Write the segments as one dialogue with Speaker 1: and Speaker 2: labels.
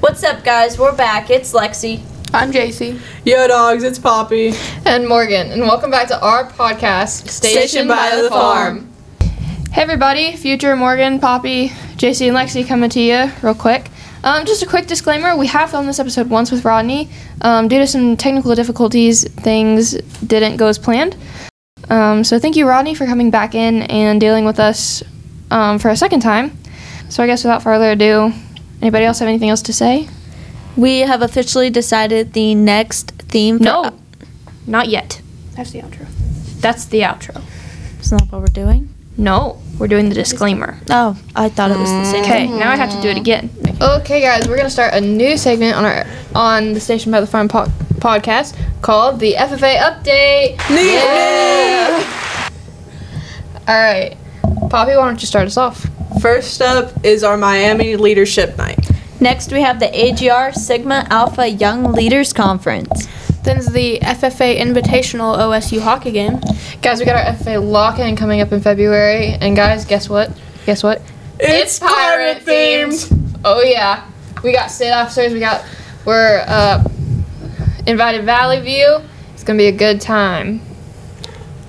Speaker 1: What's up, guys? We're back. It's Lexi.
Speaker 2: I'm JC.
Speaker 3: Yo, dogs, it's Poppy.
Speaker 2: And Morgan. And welcome back to our podcast,
Speaker 3: Station by the Farm.
Speaker 2: Hey, everybody. Future Morgan, Poppy, JC, and Lexi coming to you real quick. Um, just a quick disclaimer we have filmed this episode once with Rodney. Um, due to some technical difficulties, things didn't go as planned. Um, so thank you, Rodney, for coming back in and dealing with us um, for a second time. So I guess without further ado, anybody else have anything else to say?
Speaker 1: We have officially decided the next theme. For
Speaker 2: No, not yet. That's the outro. That's the outro.
Speaker 1: It's not what we're doing.
Speaker 2: No, we're doing the disclaimer.
Speaker 1: Oh, I thought it was the same
Speaker 2: Okay, now I have to do it again. Okay, guys, we're gonna start a new segment on our on the Station by the Farm po- podcast called the FFA Update. Yeah. All right, Poppy, why don't you start us off?
Speaker 3: First up is our Miami Leadership Night.
Speaker 1: Next, we have the AGR Sigma Alpha Young Leaders Conference.
Speaker 4: Then's the FFA Invitational OSU hockey game.
Speaker 2: Guys, we got our FFA lock-in coming up in February, and guys, guess what? Guess what?
Speaker 3: It's, pirate themed.
Speaker 2: Oh yeah, we got state officers. We got we're uh, invited Valley View. It's gonna be a good time.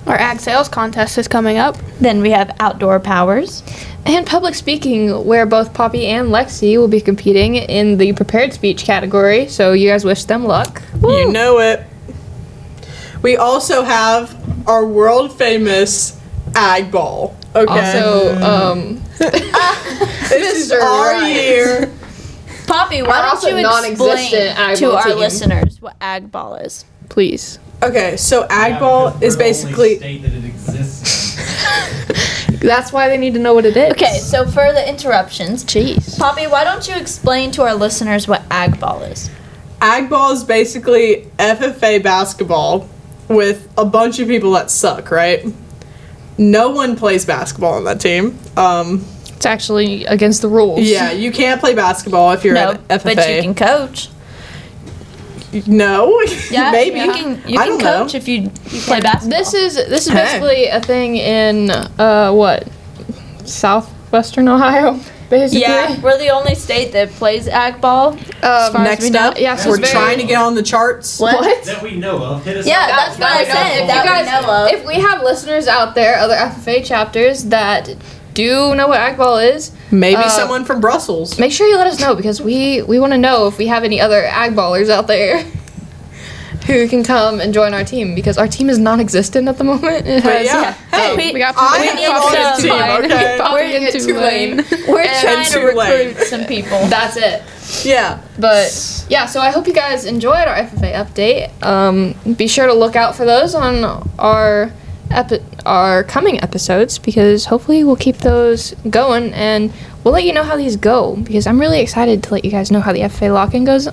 Speaker 4: Our ag sales contest is coming up.
Speaker 1: Then we have Outdoor Powers.
Speaker 2: And public speaking, where both Poppy and Lexi will be competing in the prepared speech category. So you guys wish them luck.
Speaker 3: You know it. We also have our world famous Ag Ball. Okay.
Speaker 2: Also, um,
Speaker 3: this is
Speaker 2: Mr.
Speaker 3: our
Speaker 2: Ryan.
Speaker 3: year.
Speaker 1: Poppy, why don't
Speaker 2: also
Speaker 1: you explain to our
Speaker 2: team.
Speaker 1: listeners what Ag Ball is?
Speaker 2: please.
Speaker 3: Okay, so Ag
Speaker 5: Yeah,
Speaker 3: Ball is
Speaker 5: we're the only
Speaker 3: basically
Speaker 5: state that it exists.
Speaker 2: That's why they need to know what it is.
Speaker 1: Okay, so for the interruptions,
Speaker 2: Jeez.
Speaker 1: Poppy, why don't you explain to our listeners what Ag Ball is?
Speaker 3: Ag Ball is basically FFA basketball with a bunch of people that suck, right? No one plays basketball on that team. Um,
Speaker 2: It's actually against the rules.
Speaker 3: yeah, you can't play basketball if you're
Speaker 1: no,
Speaker 3: at FFA.
Speaker 1: but you can coach.
Speaker 3: No,
Speaker 1: Yeah,
Speaker 3: maybe
Speaker 1: you can. You
Speaker 3: I
Speaker 1: can
Speaker 3: don't
Speaker 1: coach
Speaker 3: know.
Speaker 1: if you, you play basketball.
Speaker 2: This is this is
Speaker 3: Hey.
Speaker 2: basically a thing in uh what southwestern Ohio, basically.
Speaker 1: yeah, we're the only state that plays Ag Ball.
Speaker 2: Um,
Speaker 1: far as we
Speaker 3: Next
Speaker 1: know.
Speaker 3: up,
Speaker 2: Yeah, so
Speaker 3: we're
Speaker 2: very-
Speaker 3: trying to get on the charts.
Speaker 1: What?
Speaker 5: that we know of. Hit us
Speaker 1: Yeah,
Speaker 5: up.
Speaker 1: that's what I said.
Speaker 2: If you
Speaker 1: That we know of.
Speaker 2: If we have listeners out there, other FFA chapters that do you know what Agball is,
Speaker 3: Maybe
Speaker 2: Uh,
Speaker 3: someone from Brussels.
Speaker 2: make sure you let us know because we we want to know if we have any other Agballers out there who can come and join our team because our team is non-existent at the moment. It
Speaker 3: But
Speaker 2: has-
Speaker 3: yeah, hey,
Speaker 1: we-
Speaker 4: We got
Speaker 3: I
Speaker 1: we
Speaker 3: have
Speaker 1: need
Speaker 3: on
Speaker 1: some-
Speaker 3: this team, okay?
Speaker 2: Poppy
Speaker 1: We're
Speaker 2: and
Speaker 1: in
Speaker 2: Tulane.
Speaker 1: We're
Speaker 2: And
Speaker 1: trying to
Speaker 3: Tulane.
Speaker 1: recruit some people.
Speaker 2: That's it.
Speaker 3: Yeah.
Speaker 2: But yeah, so I hope you guys enjoyed our FFA update. Um, be sure to look out for those on our epi- our coming episodes because hopefully we'll keep those going and we'll let you know how these go because I'm really excited to let you guys know how the FFA lock-in goes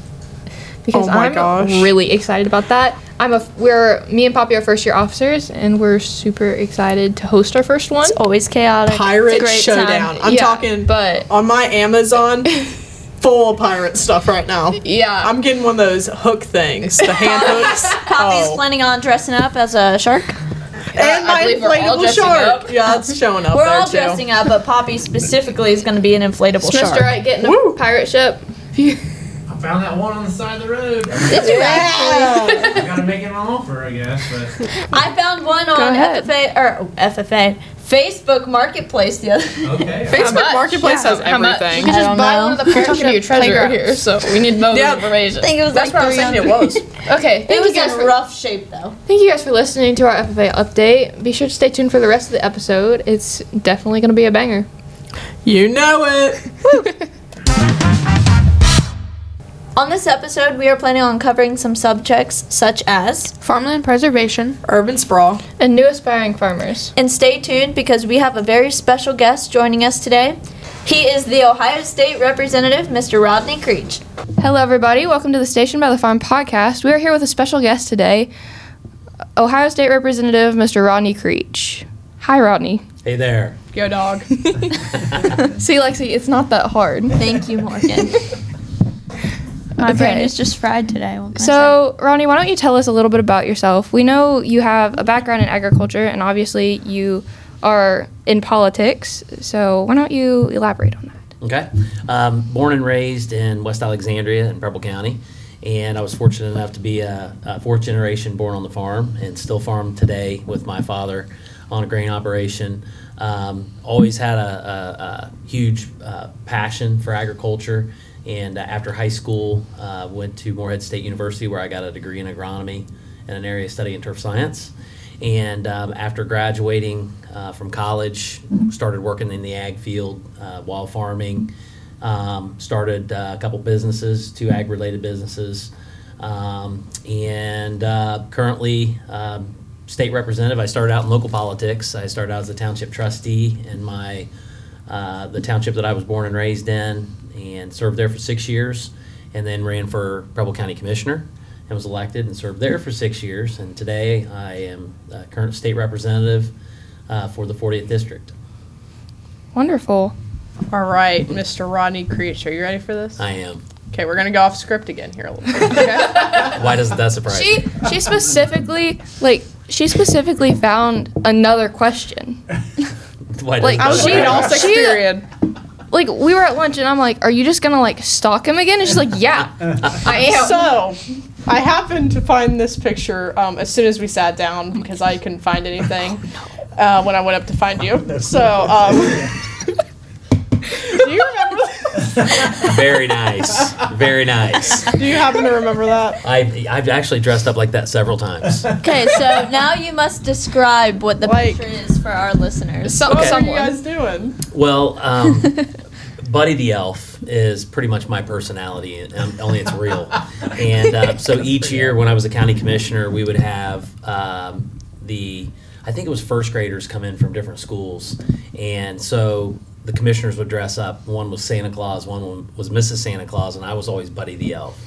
Speaker 2: because
Speaker 3: Oh my
Speaker 2: I'm
Speaker 3: gosh.
Speaker 2: really excited about that. I'm a we're me and Poppy are first year officers and we're super excited to host our first one.
Speaker 1: It's always chaotic.
Speaker 3: Pirate
Speaker 1: It's a great
Speaker 3: Showdown.
Speaker 1: time.
Speaker 3: I'm
Speaker 2: Yeah,
Speaker 3: talking
Speaker 2: but
Speaker 3: on my Amazon, full pirate stuff right now.
Speaker 2: yeah,
Speaker 3: I'm getting one of those hook things, the hand hooks.
Speaker 1: Poppy's
Speaker 3: Oh.
Speaker 1: planning on dressing up as a shark.
Speaker 3: And my
Speaker 2: believe we're all
Speaker 3: inflatable shark.
Speaker 2: up.
Speaker 3: Yeah, it's showing up
Speaker 1: We're
Speaker 3: there
Speaker 1: all
Speaker 3: too.
Speaker 1: dressing up, but Poppy specifically is going to be an inflatable
Speaker 2: Mr.
Speaker 1: shark.
Speaker 2: Right getting a
Speaker 3: Woo.
Speaker 2: pirate ship.
Speaker 5: I found that one on the side of the road.
Speaker 3: Yeah.
Speaker 5: I gotta make it an offer, I guess. But
Speaker 1: I found one on
Speaker 2: ahead.
Speaker 1: FFA or FFA Facebook Marketplace the other.
Speaker 5: okay.
Speaker 3: Facebook
Speaker 2: much?
Speaker 3: Marketplace
Speaker 2: Yeah,
Speaker 3: has
Speaker 2: how much?
Speaker 3: everything.
Speaker 2: You can
Speaker 1: I
Speaker 2: just
Speaker 1: don't
Speaker 2: buy
Speaker 1: know.
Speaker 2: one of the parachute your treasure
Speaker 4: Playgrounds.
Speaker 2: here, so we need those
Speaker 3: Yeah.
Speaker 2: information.
Speaker 1: I think it was
Speaker 3: That's
Speaker 1: like
Speaker 3: what I was
Speaker 1: 300.
Speaker 3: thinking it was.
Speaker 2: Okay, thank
Speaker 1: It
Speaker 2: you
Speaker 1: was
Speaker 2: guys
Speaker 1: in
Speaker 2: for
Speaker 1: rough shape though.
Speaker 2: thank you guys for listening to our FFA update. Be sure to stay tuned for the rest of the episode. It's definitely going to be a banger.
Speaker 3: You know it.
Speaker 1: On this episode, we are planning on covering some subjects such as,
Speaker 4: Farmland preservation.
Speaker 3: Urban sprawl.
Speaker 2: And new aspiring farmers.
Speaker 1: and stay tuned because we have a very special guest joining us today. He is the Ohio State Representative, Mr. Rodney Creech.
Speaker 2: Hello, everybody. Welcome to the Station by the Farm podcast. We are here with a special guest today, Ohio State Representative Mr. Rodney Creech. Hi, Rodney.
Speaker 5: Hey there.
Speaker 3: Go dog.
Speaker 2: See, Lexi, it's not that hard.
Speaker 1: Thank you, Morgan. My
Speaker 2: Okay.
Speaker 1: brain is just fried today. What can
Speaker 2: So, Ronnie, why don't you tell us a little bit about yourself? We know you have a background in agriculture, and obviously you are in politics. So, why don't you elaborate on that?
Speaker 6: Okay. Um, born and raised in West Alexandria in Preble County. And I was fortunate enough to be a, a fourth generation born on the farm and still farm today with my father on a grain operation. Um, always had a, a, a huge uh, passion for agriculture. And uh, after high school, uh, went to Morehead State University where I got a degree in agronomy and an area study in turf science. And um, after graduating uh, from college, started working in the ag field uh, while farming. Um, started uh, a couple businesses, two ag related businesses. Um, and uh, currently, um, state representative. I started out in local politics. I started out as a township trustee in my uh, the township that I was born and raised in, and served there for six years, and then ran for Preble County Commissioner and was elected and served there for six years. And today I am a current state representative uh, for the 40th district.
Speaker 2: Wonderful.
Speaker 3: All right, Mr. Rodney Creech, are you ready for this?
Speaker 6: I am.
Speaker 3: Okay, we're gonna go off script again here a little bit. Okay?
Speaker 6: Why doesn't that surprise
Speaker 2: She
Speaker 6: you?
Speaker 2: she specifically like she specifically found another question.
Speaker 6: Why
Speaker 2: like,
Speaker 6: doesn't
Speaker 3: I
Speaker 6: that
Speaker 3: was
Speaker 2: She-
Speaker 3: reading all
Speaker 6: surprise
Speaker 3: sixth
Speaker 2: she-
Speaker 3: period.
Speaker 2: Like we were at lunch and I'm like, "Are you just gonna like stalk him again?" And she's like, "Yeah, I am."
Speaker 3: So, I happened to find this picture um, as soon as we sat down because I couldn't find anything uh, when I went up to find you. So, um, do you remember?
Speaker 6: you? Very nice. Very nice.
Speaker 3: Do you happen to remember that?
Speaker 6: I, I've actually dressed up like that several times.
Speaker 1: Okay, so now you must describe what the
Speaker 3: Like-
Speaker 1: picture is for our listeners.
Speaker 2: So,
Speaker 3: What
Speaker 2: someone.
Speaker 3: are you guys doing?
Speaker 6: Well, um, Buddy the Elf is pretty much my personality, um, only it's real. And uh, so each year when I was a county commissioner, we would have um, the, I think it was first graders come in from different schools. And so the commissioners would dress up. One was Santa Claus, one was Mrs. Santa Claus, and I was always Buddy the Elf.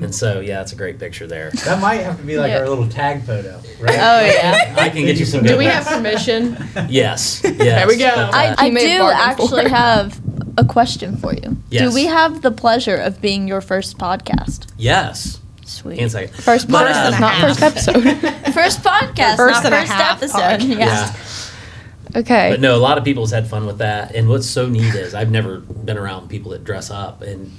Speaker 6: And so, yeah, it's a great picture there.
Speaker 5: That might have to be like
Speaker 2: Yeah.
Speaker 5: our little tag photo, right?
Speaker 1: Oh yeah.
Speaker 6: I can get you some good.
Speaker 3: Do
Speaker 6: good
Speaker 3: we
Speaker 6: ones.
Speaker 3: have permission?
Speaker 6: Yes. yes.
Speaker 3: There we go.
Speaker 6: But,
Speaker 1: I,
Speaker 6: uh,
Speaker 1: I
Speaker 2: He
Speaker 1: do actually have a question for you.
Speaker 6: Yes.
Speaker 1: Do we have the pleasure of being your first podcast?
Speaker 6: yes.
Speaker 1: Sweet.
Speaker 6: Hand second.
Speaker 2: First podcast,
Speaker 6: uh,
Speaker 2: not first episode.
Speaker 1: First podcast,
Speaker 4: First
Speaker 1: not first episode.
Speaker 4: podcast.
Speaker 1: Yeah.
Speaker 6: Yeah.
Speaker 2: okay.
Speaker 6: But no, a lot of people's had fun with that. And what's so neat is I've never been around people that dress up, and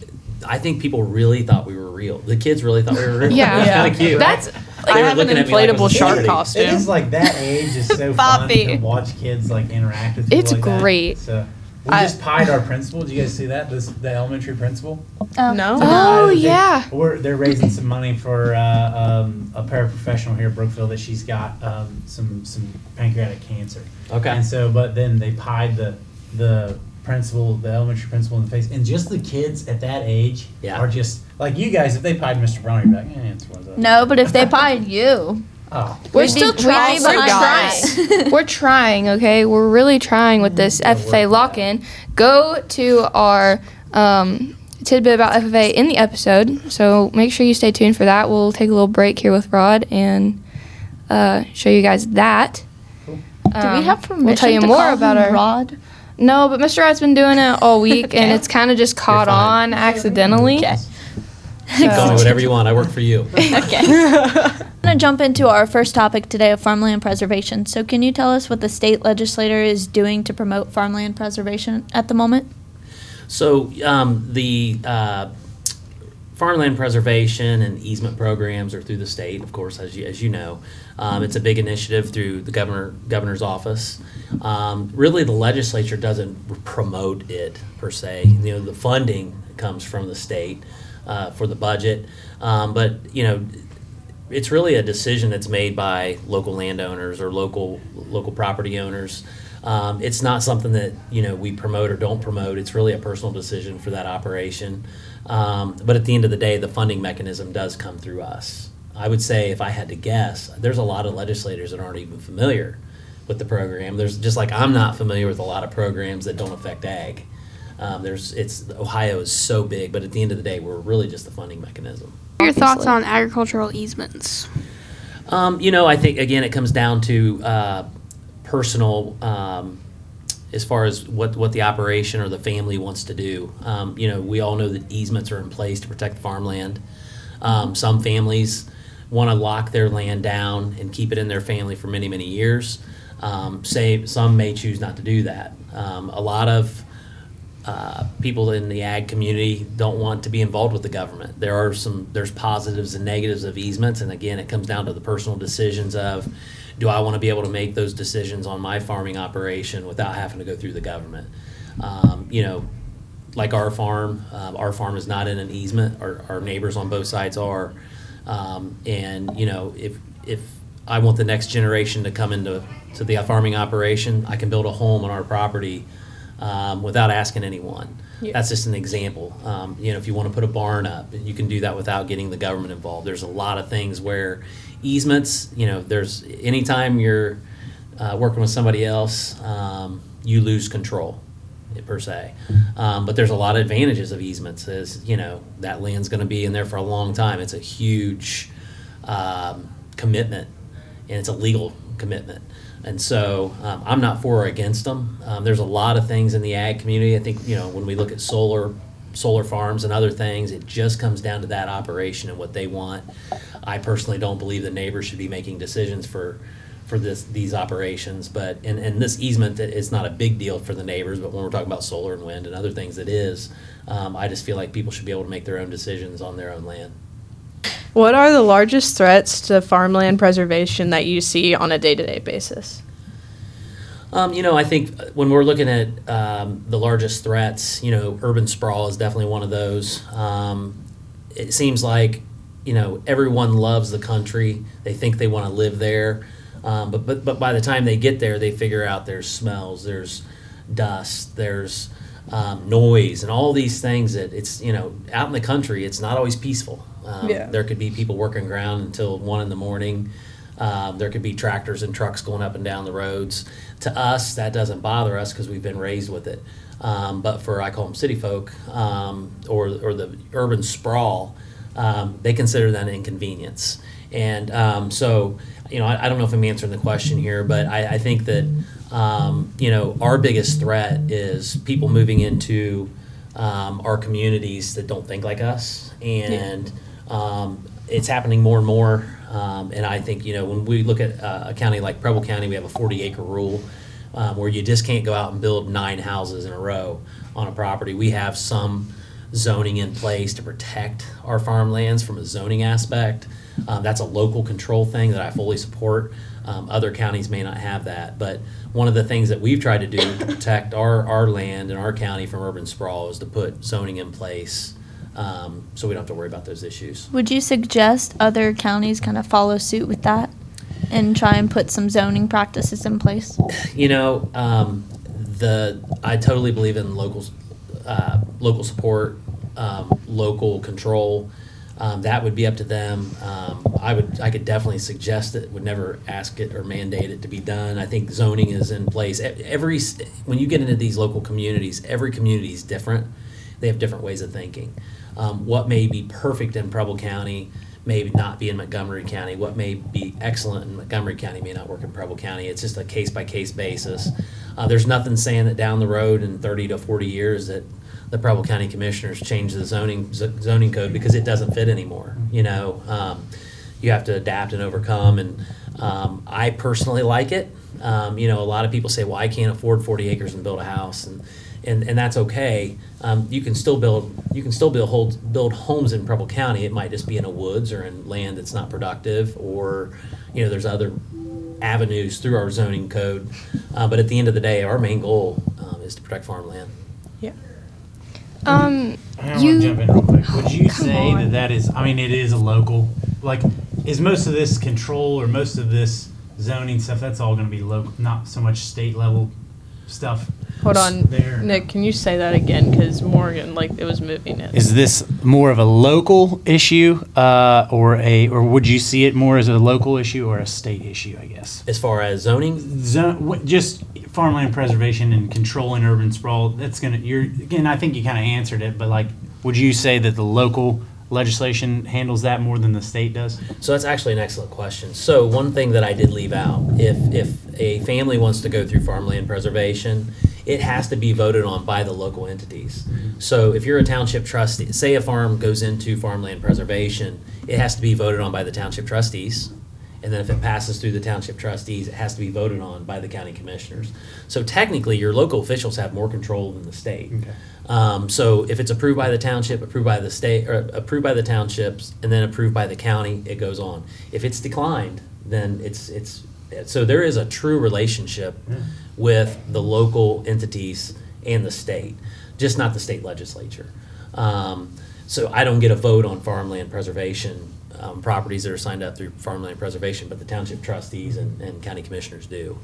Speaker 6: I think people really thought we were real. The kids really thought we were real.
Speaker 2: Yeah.
Speaker 6: it was
Speaker 3: Yeah.
Speaker 6: kind of cute.
Speaker 2: That's
Speaker 6: They
Speaker 3: I have an
Speaker 6: looking at me like
Speaker 3: inflatable shark
Speaker 6: celebrity.
Speaker 3: costume.
Speaker 5: It is like that age is so fun to watch kids like interact with people
Speaker 2: It's
Speaker 5: like that.
Speaker 2: great.
Speaker 5: So we
Speaker 3: I-
Speaker 5: just pied our principal. Did you guys see that? This the elementary principal.
Speaker 3: No.
Speaker 2: Oh,
Speaker 5: Uh, they-
Speaker 2: yeah.
Speaker 5: We're, they're raising some money for uh, um, a paraprofessional here at Brookville that she's got um, some some pancreatic cancer.
Speaker 6: Okay.
Speaker 5: And so, but then they pied the the principal, the elementary principal in the face, and just the kids at that age
Speaker 6: Yeah.
Speaker 5: are just like you guys. If they pied Mr. Brown, you'd be like, eh, it's one of those.
Speaker 1: No, but if they pied you,
Speaker 5: Oh.
Speaker 2: We're
Speaker 1: we'd be-
Speaker 2: still trying, we're
Speaker 1: guys.
Speaker 2: trying. we're trying, okay? We're really trying with this
Speaker 5: We'll
Speaker 2: FFA lock in. Go to our um, tidbit about FFA in the episode. So make sure you stay tuned for that. We'll take a little break here with Rod and uh, show you guys that.
Speaker 5: Cool.
Speaker 1: Do we
Speaker 2: Um,
Speaker 1: have permission
Speaker 2: We'll tell you
Speaker 1: to
Speaker 2: more
Speaker 1: call
Speaker 2: about
Speaker 1: him
Speaker 2: our.
Speaker 1: Rod?
Speaker 2: No, but Mr. Rod's been doing it all week, and it's kind of just caught on accidentally.
Speaker 1: Okay.
Speaker 6: Call me whatever you want. I work for you.
Speaker 1: Okay. I'm going to jump into our first topic today of farmland preservation. So, can you tell us what the state legislator is doing to promote farmland preservation at the moment?
Speaker 6: So um, the uh, farmland preservation and easement programs are through the state, of course, as you, as you know. Um, it's a big initiative through the governor governor's office. Um, really, the legislature doesn't promote it per se. You know, the funding comes from the state uh, for the budget, um, but you know, it's really a decision that's made by local landowners or local local property owners. Um, it's not something that you know we promote or don't promote. It's really a personal decision for that operation. Um, but at the end of the day, the funding mechanism does come through us. I would say, if I had to guess, there's a lot of legislators that aren't even familiar with the program. There's just like I'm not familiar with a lot of programs that don't affect ag. Um, there's it's Ohio is so big, but at the end of the day, we're really just the funding mechanism.
Speaker 4: Your thoughts on agricultural easements?
Speaker 6: Um, you know, I think again, it comes down to uh, personal, um, as far as what what the operation or the family wants to do. Um, you know, we all know that easements are in place to protect farmland. Um, some families want to lock their land down and keep it in their family for many many years. Um, say some may choose not to do that. Um, a lot of uh, people in the ag community don't want to be involved with the government. There are some, there's positives and negatives of easements, and again, it comes down to the personal decisions of, do I want to be able to make those decisions on my farming operation without having to go through the government? Um, you know, like our farm, um, our farm is not in an easement. Our, our neighbors on both sides are. Um, and, you know, if, if I want the next generation to come into, to the farming operation, I can build a home on our property, um, without asking anyone. That's just an example. Um, you know, if you want to put a barn up, you can do that without getting the government involved. There's a lot of things where easements, you know, there's, anytime you're, uh, working with somebody else, um, you lose control per se. Um, but there's a lot of advantages of easements. Is you know that land's going to be in there for a long time. It's a huge um, commitment, and it's a legal commitment. And so um, I'm not for or against them. Um, there's a lot of things in the ag community. I think you know when we look at solar solar farms and other things, it just comes down to that operation and what they want. I personally don't believe the neighbors should be making decisions for for this these operations. But and, and this easement it's not a big deal for the neighbors. But when we're talking about solar and wind and other things, it is. Um, I just feel like people should be able to make their own decisions on their own land.
Speaker 7: What are the largest threats to farmland preservation that you see on a day to day basis?
Speaker 6: Um, you know, I think when we're looking at um, the largest threats, you know, urban sprawl is definitely one of those. Um, it seems like, you know, everyone loves the country. They think they want to live there. Um, but, but, but by the time they get there, they figure out there's smells, there's dust, there's um, noise, and all these things that it's, you know, out in the country, it's not always peaceful. Um,
Speaker 7: Yeah.
Speaker 6: There could be people working ground until one in the morning. Um, there could be tractors and trucks going up and down the roads. To us, that doesn't bother us because we've been raised with it. Um, but for I call them city folk um, or or the urban sprawl, um, they consider that an inconvenience. And um, so, you know, I, I don't know if I'm answering the question here, but I, I think that um, you know our biggest threat is people moving into um, our communities that don't think like us, and um, it's happening more and more. Um, and I think you know when we look at uh, a county like Preble County, we have a 40 acre rule um, where you just can't go out and build nine houses in a row on a property. We have some zoning in place to protect our farmlands from a zoning aspect. Um, that's a local control thing that I fully support. Um, other counties may not have that, but one of the things that we've tried to do to protect our, our land and our county from urban sprawl is to put zoning in place um, so we don't have to worry about those issues.
Speaker 1: Would you suggest other counties kind of follow suit with that and try and put some zoning practices in place?
Speaker 6: You know, um, the I totally believe in local uh, local support, um, local control. Um, that would be up to them. Um, I would I could definitely suggest it. Would never ask it or mandate it to be done. I think zoning is in place. Every when you get into these local communities, every community is different. They have different ways of thinking. Um, what may be perfect in Preble County may not be in Montgomery County. What may be excellent in Montgomery County may not work in Preble County. It's just a case by case basis. Uh, there's nothing saying that down the road in 30 to 40 years that the Preble County Commissioners change the zoning zoning code because it doesn't fit anymore. You know, um, you have to adapt and overcome. And um, I personally like it. Um, you know, a lot of people say, "Well, I can't afford 40 acres and build a house," and and, and that's okay. Um, you can still build you can still build hold, build homes in Preble County. It might just be in a woods or in land that's not productive, or you know, there's other avenues through our zoning code. Uh, but at the end of the day, our main goal um, is to protect farmland. Yeah.
Speaker 2: Um,
Speaker 5: I want
Speaker 2: You-
Speaker 5: to jump in real quick. Would you
Speaker 2: Come
Speaker 5: say
Speaker 2: on.
Speaker 5: that that is? I mean, it is a local. Like, is most of this control or most of this zoning stuff? That's all going to be local, not so much state level stuff.
Speaker 7: Hold on,
Speaker 5: There.
Speaker 7: Nick. Can you say that again? Because Morgan, like, it was moving it.
Speaker 8: Is this more of a local issue, uh, or a, or would you see it more as a local issue or a state issue? I guess.
Speaker 6: As far as zoning,
Speaker 5: Zone, just farmland preservation and controlling urban sprawl. That's gonna. You're again. I think you kind of answered it, but like,
Speaker 8: Would you say that the local legislation handles that more than the state does?
Speaker 6: So that's actually an excellent question. So one thing that I did leave out, if, if a family wants to go through farmland preservation, it has to be voted on by the local entities. So if you're a township trustee, say a farm goes into farmland preservation, it has to be voted on by the township trustees. And then if it passes through the township trustees, it has to be voted on by the county commissioners. So technically, your local officials have more control than the state. Um, so if it's approved by the township, approved by the state, or approved by the townships, and then approved by the county, it goes on. If it's declined, then it's, it's, so there is a true relationship with the local entities and the state, just not the state legislature. Um, so I don't get a vote on farmland preservation, um, properties that are signed up through farmland preservation, but the township trustees and, and county commissioners do.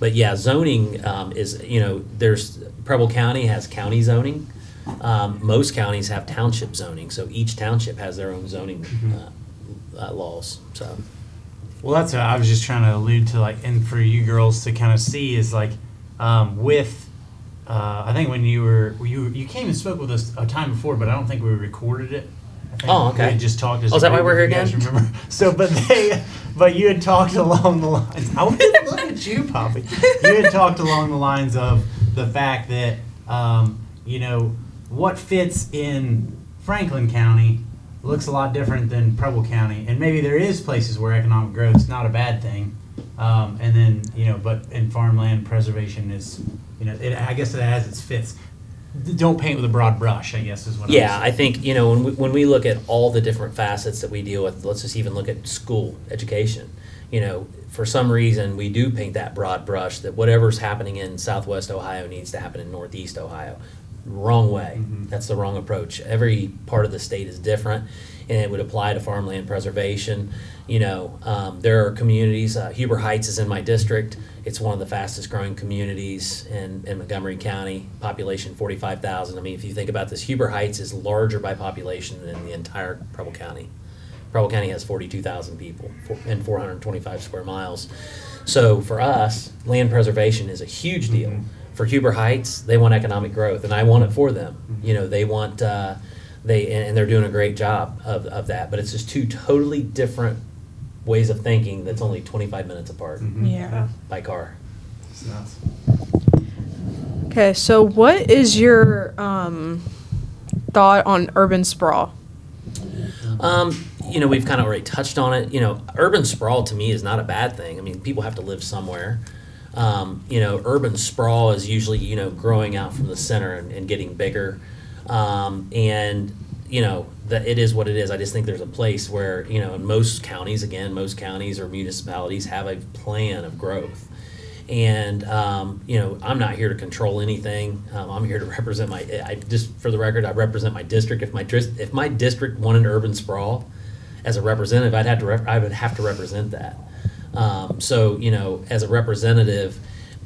Speaker 6: But yeah, zoning, um, is, you know, there's, Preble County has county zoning. Um, most counties have township zoning, so each township has their own zoning, uh, uh, laws, so.
Speaker 5: Well, that's what I was just trying to allude to, like, and for you girls to kind of see is like, um, with, uh, I think when you were, you you came and spoke with us a time before, but I don't think we recorded it.
Speaker 6: Oh, okay.
Speaker 5: We had just talked as.
Speaker 6: Oh, is that why we're here again?
Speaker 5: Remember? So, but they, but you had talked along the lines. I to look at you, Poppy. You had talked along the lines of the fact that, um, you know, what fits in Franklin County looks a lot different than Preble County, and maybe there is places where economic growth is not a bad thing. Um, and then you know, but in farmland preservation is, you know, it, I guess it has its fits. D- Don't paint with a broad brush. I guess is what. I'm Yeah,
Speaker 6: I think, you know, when we, when we look at all the different facets that we deal with, let's just even look at school, education. You know, for some reason, we do paint that broad brush that whatever's happening in southwest Ohio needs to happen in northeast Ohio. Wrong way. That's the wrong approach. Every part of the state is different, and it would apply to farmland preservation. You know, um, there are communities, uh, Huber Heights is in my district. It's one of the fastest growing communities in, in Montgomery County, population 45,000. I mean, if you think about this, Huber Heights is larger by population than the entire Preble County. Preble County has 42,000 people four- and 425 square miles. So for us, land preservation is a huge deal. For Huber Heights, they want economic growth, and I want it for them. You know, they want, uh, they, and and they're doing a great job of, of that, but it's just two totally different ways of thinking that's only 25 minutes apart
Speaker 7: Yeah.
Speaker 6: by car.
Speaker 5: It's.
Speaker 7: Okay, so what is your um, thought on urban sprawl?
Speaker 6: Um, you know, we've kind of already touched on it. You know, urban sprawl to me is not a bad thing. I mean, people have to live somewhere. Um, you know, urban sprawl is usually, you know, growing out from the center and, and getting bigger. Um, and, you know, that it is what it is. I just think there's a place where, you know, in most counties, again, most counties or municipalities have a plan of growth. And um, you know, I'm not here to control anything. Um, I'm here to represent my. I just, for the record, I represent my district. If my if my district wanted urban sprawl, as a representative, I'd have to. Rep- I would have to represent that. Um, so you know, as a representative,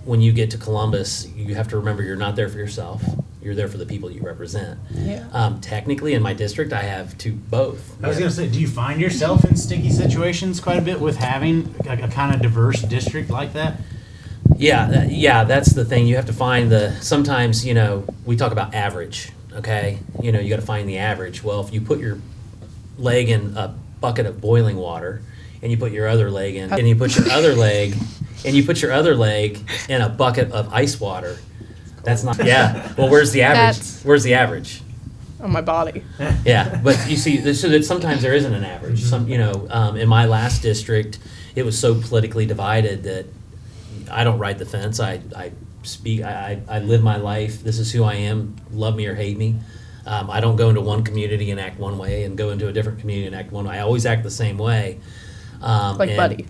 Speaker 6: when you get to Columbus, you have to remember you're not there for yourself. You're there for the people you represent.
Speaker 7: Yeah.
Speaker 6: Um, technically, in my district, I have two both.
Speaker 5: I was gonna say, do you find yourself in sticky situations quite a bit with having a, a kind of diverse district like that?
Speaker 6: Yeah, that- yeah, that's the thing. You have to find the. Sometimes you know we talk about average. Okay, you know you got to find the average. Well, if you put your leg in a bucket of boiling water, and you put your other leg in, and you put your other leg, and you put your other leg in a bucket of ice water, that's not. Yeah. Well, where's the average?
Speaker 4: That's-
Speaker 6: Where's the average?
Speaker 7: On my body.
Speaker 6: Yeah, but you see, so that sometimes there isn't an average. Some, you know, um, in my last district, it was so politically divided that I don't ride the fence. I, I speak, I, I I live my life. This is who I am. Love me or hate me. Um, I don't go into one community and act one way and go into a different community and act one way. I always act the same way. Um,
Speaker 7: Like
Speaker 6: and-
Speaker 7: Buddy.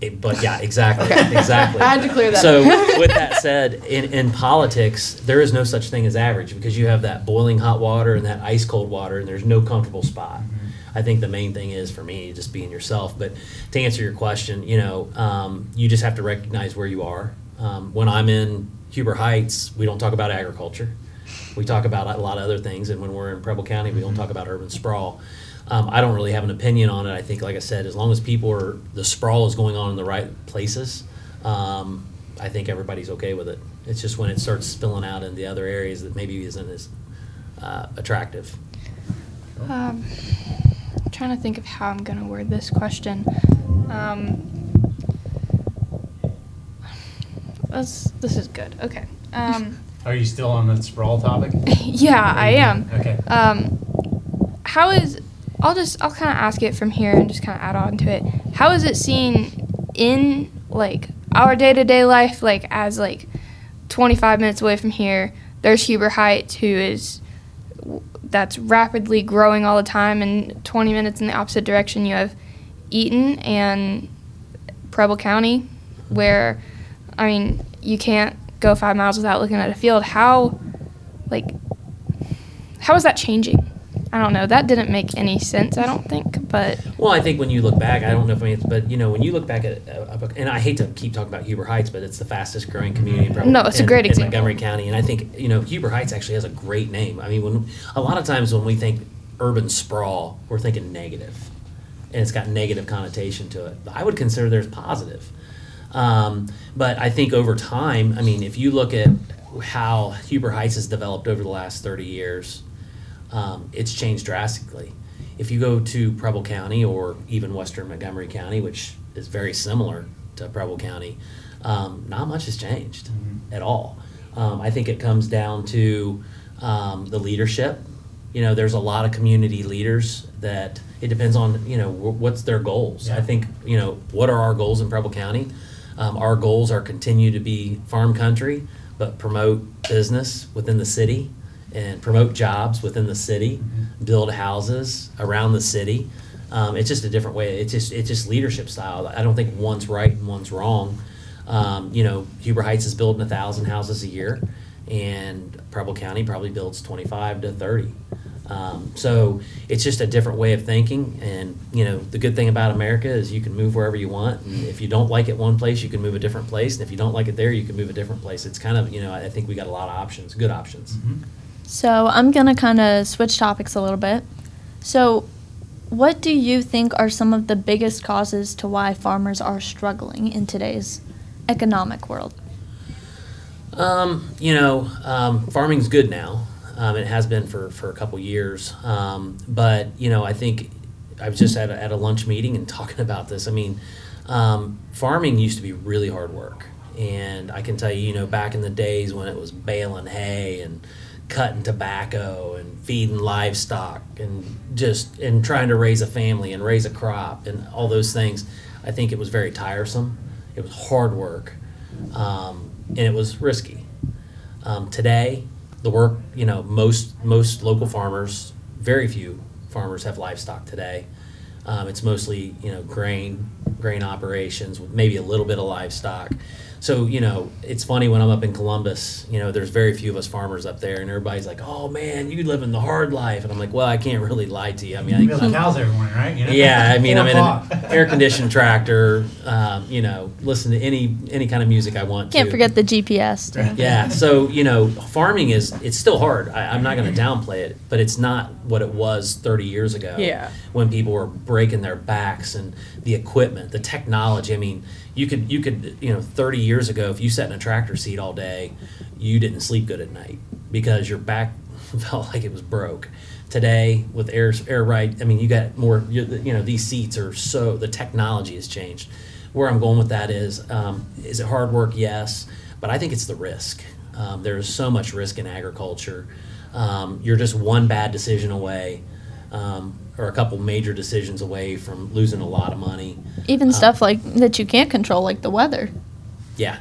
Speaker 6: it- but yeah, exactly, exactly.
Speaker 7: I had to clear that
Speaker 6: So with that said, in, in politics, there is no such thing as average because you have that boiling hot water and that ice cold water, and there's no comfortable spot. I think the main thing is for me just being yourself. But to answer your question, you know, um, you just have to recognize where you are. Um, when I'm in Huber Heights, we don't talk about agriculture. We talk about a lot of other things, and when we're in Preble County, we don't talk about urban sprawl. Um, I don't really have an opinion on it. I think, like I said, as long as people are the sprawl is going on in the right places, um, I think everybody's okay with it. It's just when it starts spilling out in the other areas that maybe isn't as uh, attractive.
Speaker 2: Um, I'm trying to think of how I'm gonna word this question. Um, this this is good. Okay. Um,
Speaker 5: Are you still on the sprawl topic?
Speaker 2: yeah, I am.
Speaker 5: Okay.
Speaker 2: Um, how is? I'll just I'll kind of ask it from here and just kind of add on to it. How is it seen in like our day to day life, like as like 25 minutes away from here, there's Huber Heights, who is that's rapidly growing all the time. And 20 minutes in the opposite direction, you have Eaton and Preble County, where I mean you can't go five miles without looking at a field. How like how is that changing? I don't know. That didn't make any sense. I don't think, but
Speaker 6: Well, I think when you look back, I don't know if I mean, but you know, when you look back at, uh, and I hate to keep talking about Huber Heights, but it's the fastest growing community. in Preble-
Speaker 2: No, it's a
Speaker 6: in-
Speaker 2: great
Speaker 6: in. Montgomery County, and I think you know Huber Heights actually has a great name. I mean, when a lot of times when we think urban sprawl, we're thinking negative, and it's got negative connotation to it. I would consider there's positive. Um, but I think over time, I mean, if you look at how Huber Heights has developed over the last 30 years, um, it's changed drastically. If you go to Preble County or even Western Montgomery County, which is very similar to Preble County, um, not much has changed at all. Um, I think it comes down to um, the leadership. You know, there's a lot of community leaders that it depends on, you know, wh- what's their goals. I think, you know, what are our goals in Preble County? Um, our goals are continue to be farm country, but promote business within the city and promote jobs within the city, build houses around the city. Um, it's just a different way. It's just it's just leadership style. I don't think one's right and one's wrong. Um, you know, Huber Heights is building a thousand houses a year, and Preble County probably builds twenty five to thirty. Um, so it's just a different way of thinking, and you know the good thing about America is you can move wherever you want. And if you don't like it one place, you can move a different place, and if you don't like it there, you can move a different place. It's kind of you know I think we got a lot of options, good options.
Speaker 1: So I'm gonna kind of switch topics a little bit. So, what do you think are some of the biggest causes to why farmers are struggling in today's economic world?
Speaker 6: Um, you know, um, farming's good now. Um, it has been for, for a couple years. Um, but, you know, I think I was just at a, at a lunch meeting and talking about this. I mean, um, farming used to be really hard work. And I can tell you, you know, back in the days when it was baling hay and cutting tobacco and feeding livestock and just and trying to raise a family and raise a crop and all those things, I think it was very tiresome. It was hard work um, and it was risky. Um, today, the work, you know, most most local farmers, very few farmers have livestock today. Um, it's mostly you know grain grain operations with maybe a little bit of livestock. So you know, it's funny when I'm up in Columbus. You know, there's very few of us farmers up there, and everybody's like, "Oh man, you live in the hard life," and I'm like, "Well, I can't really lie to you. I mean,
Speaker 5: You
Speaker 6: I,
Speaker 5: milk cows every morning, right? You know?
Speaker 6: yeah, I mean, I'm in an air conditioned tractor. Um, you know, listen to any any kind of music I want.
Speaker 1: Can't
Speaker 6: to.
Speaker 1: forget the GPS. too.
Speaker 6: Yeah, so you know, farming is it's still hard. I, I'm not going to downplay it, but it's not what it was 30 years ago.
Speaker 7: Yeah.
Speaker 6: when people were breaking their backs and the equipment, the technology. I mean, you could you could you know 30 years ago, if you sat in a tractor seat all day, you didn't sleep good at night because your back felt like it was broke. Today, with air air ride, I mean, you got more. You know, these seats are so the technology has changed. Where I'm going with that is, um, is it hard work? Yes, but I think it's the risk. Um, there is so much risk in agriculture. Um, you're just one bad decision away, um, or a couple major decisions away from losing a lot of money.
Speaker 1: Even
Speaker 6: Uh,
Speaker 1: stuff like that you can't control, like the weather.
Speaker 6: Yeah.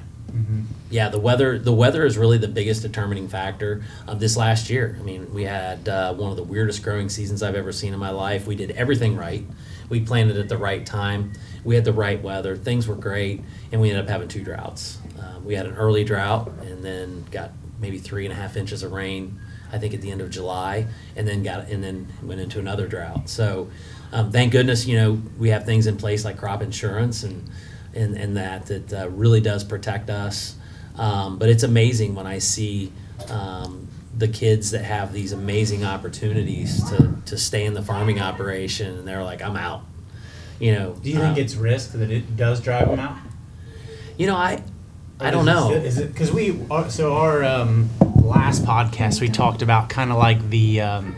Speaker 6: Yeah, the weather. The weather is really the biggest determining factor. Um, this last year, I mean, we had uh, one of the weirdest growing seasons I've ever seen in my life. We did everything right. We planted at the right time. We had the right weather. Things were great, and we ended up having two droughts. Um, we had an early drought, and then got maybe three and a half inches of rain. I think at the end of July, and then got and then went into another drought. So, um, thank goodness, you know, we have things in place like crop insurance and and, and that that uh, really does protect us. Um, but it's amazing when I see um, the kids that have these amazing opportunities to, to stay in the farming operation, and they're like, "I'm out." You know.
Speaker 5: Do you think
Speaker 6: uh,
Speaker 5: it's risk that it does drive them out?
Speaker 6: You know, I I don't know.
Speaker 8: still- Is it because we are, so our um, last podcast we talked about kind of like the um,